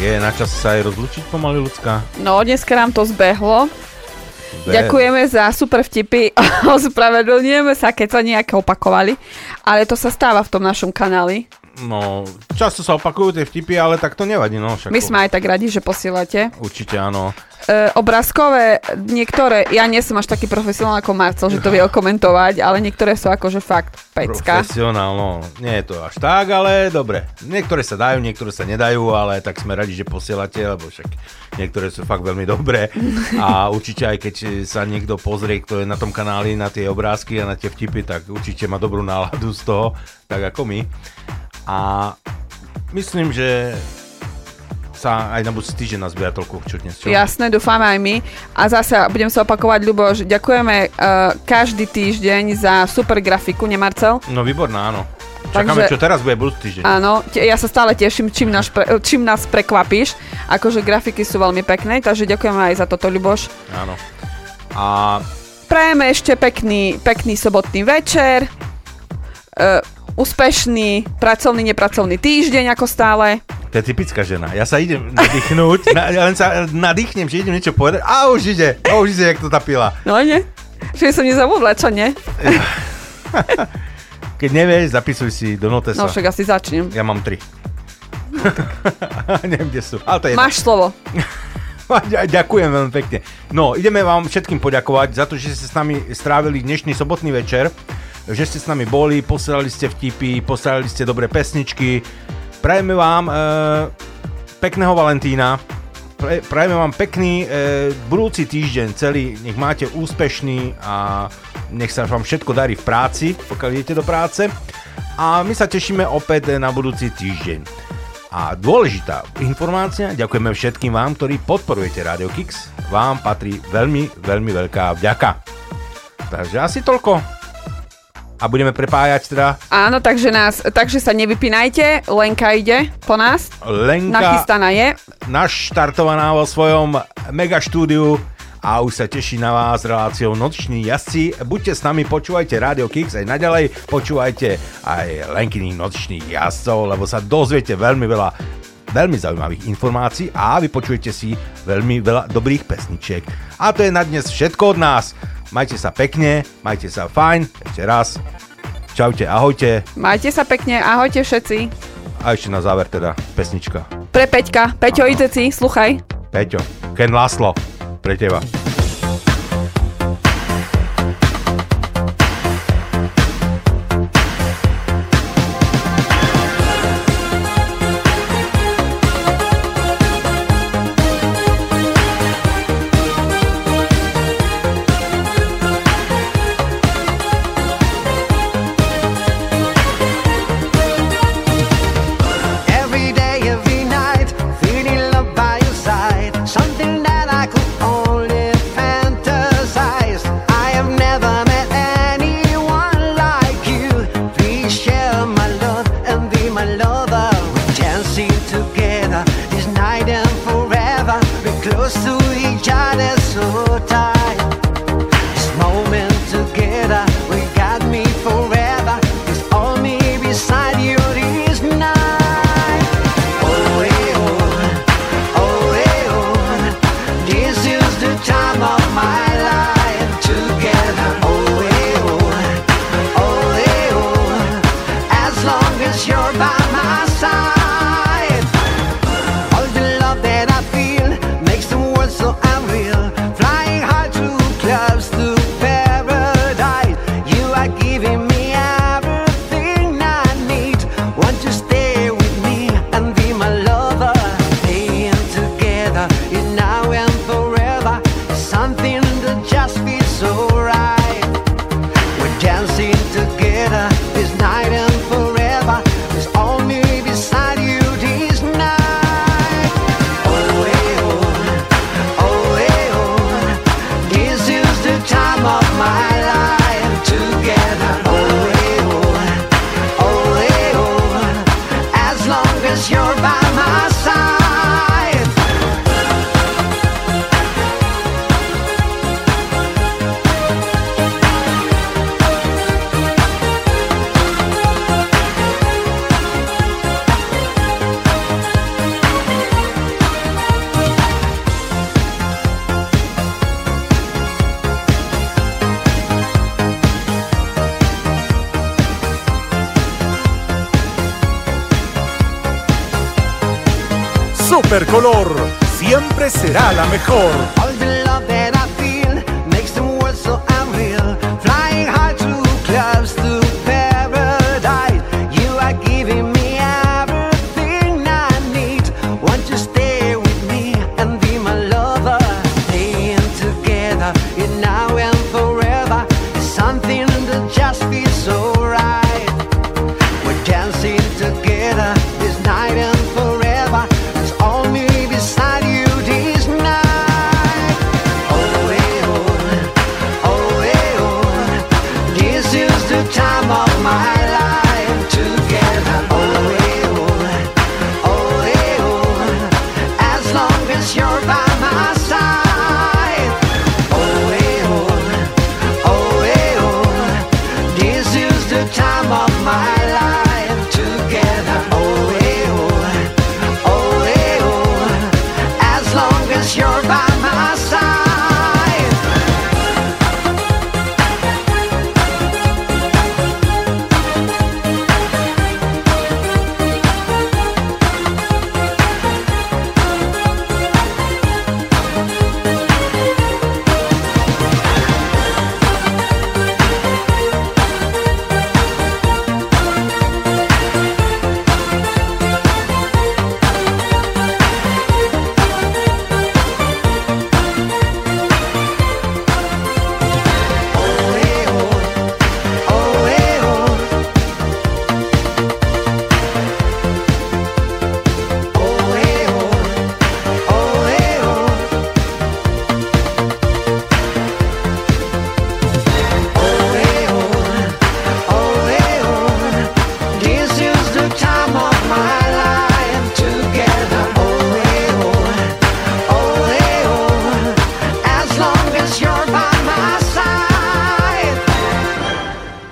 Speaker 5: je na čas sa aj rozlučiť pomaly ľudská.
Speaker 6: No, dneska nám to zbehlo.
Speaker 5: Zbe-
Speaker 6: Ďakujeme za super vtipy. Ospravedlňujeme sa, keď sa nejaké opakovali. Ale to sa stáva v tom našom kanáli.
Speaker 5: No, často sa opakujú tie vtipy, ale tak to nevadí, no. Však
Speaker 6: My sme aj tak radi, že posielate.
Speaker 5: Určite áno.
Speaker 6: E, obrázkové, niektoré, ja nie som až taký profesionál ako Marcel, že to vie okomentovať, ale niektoré sú akože fakt pecka.
Speaker 5: Profesionál, no. Nie je to až tak, ale dobre. Niektoré sa dajú, niektoré sa nedajú, ale tak sme radi, že posielate, lebo však niektoré sú fakt veľmi dobré. A určite aj keď sa niekto pozrie, kto je na tom kanáli, na tie obrázky a na tie vtipy, tak určite má dobrú náladu z toho, tak ako my. A myslím, že sa aj na budúci týždeň nazbiera toľko. Čo?
Speaker 6: Jasné, dúfame aj my. A zase budem sa opakovať, Ľuboš, ďakujeme uh, každý týždeň za super grafiku, nemarcel?
Speaker 5: No výborná, áno. Čakáme,
Speaker 6: Takže-
Speaker 5: čo teraz bude budúci týždeň.
Speaker 6: Áno, te, ja sa stále teším, čím, nás pre, čím nás prekvapíš. Akože grafiky sú veľmi pekné, takže ďakujeme aj za toto, Ľuboš.
Speaker 5: Áno. A
Speaker 6: Prajeme ešte pekný, pekný sobotný večer. Uh, úspešný pracovný, nepracovný týždeň, ako stále.
Speaker 5: To je typická žena. Ja sa idem nadýchnúť, na, len sa nadýchnem, že idem niečo povedať a už ide, a už ide, jak to tá pila.
Speaker 6: No nie? Že som nezabudla, čo nie?
Speaker 5: Keď nevieš, zapisuj si do notesa.
Speaker 6: No však asi začnem.
Speaker 5: Ja mám tri. Neviem, kde sú. Ale to je
Speaker 6: Máš slovo.
Speaker 5: Ďa- Ďakujem veľmi pekne. No, ideme vám všetkým poďakovať za to, že ste s nami strávili dnešný sobotný večer, že ste s nami boli, posielali ste vtipy, posielali ste dobré pesničky. Prajeme vám e, pekného Valentína, Pre, prajeme vám pekný e, budúci týždeň celý, nech máte úspešný a nech sa vám všetko darí v práci, pokiaľ idete do práce. A my sa tešíme opäť na budúci týždeň. A dôležitá informácia, ďakujeme všetkým vám, ktorí podporujete Radio Kix. Vám patrí veľmi, veľmi veľká vďaka. Takže asi toľko. A budeme prepájať teda
Speaker 6: Áno, takže, nás, takže sa nevypínajte, Lenka ide po nás.
Speaker 5: Lenka
Speaker 6: Nachystaná je.
Speaker 5: naštartovaná vo svojom mega štúdiu a už sa teší na vás reláciou Noční jazdci. Buďte s nami, počúvajte Radio Kix aj naďalej, počúvajte aj Lenkyných nočných jazdcov, lebo sa dozviete veľmi veľa veľmi zaujímavých informácií a vypočujete si veľmi veľa dobrých pesničiek. A to je na dnes všetko od nás. Majte sa pekne, majte sa fajn, ešte raz. Čaute, ahojte.
Speaker 6: Majte sa pekne, ahojte všetci.
Speaker 5: A ešte na záver teda pesnička.
Speaker 6: Pre Peťka. Peťo, ide si, sluchaj.
Speaker 5: Peťo, Ken Laslo, pre teba.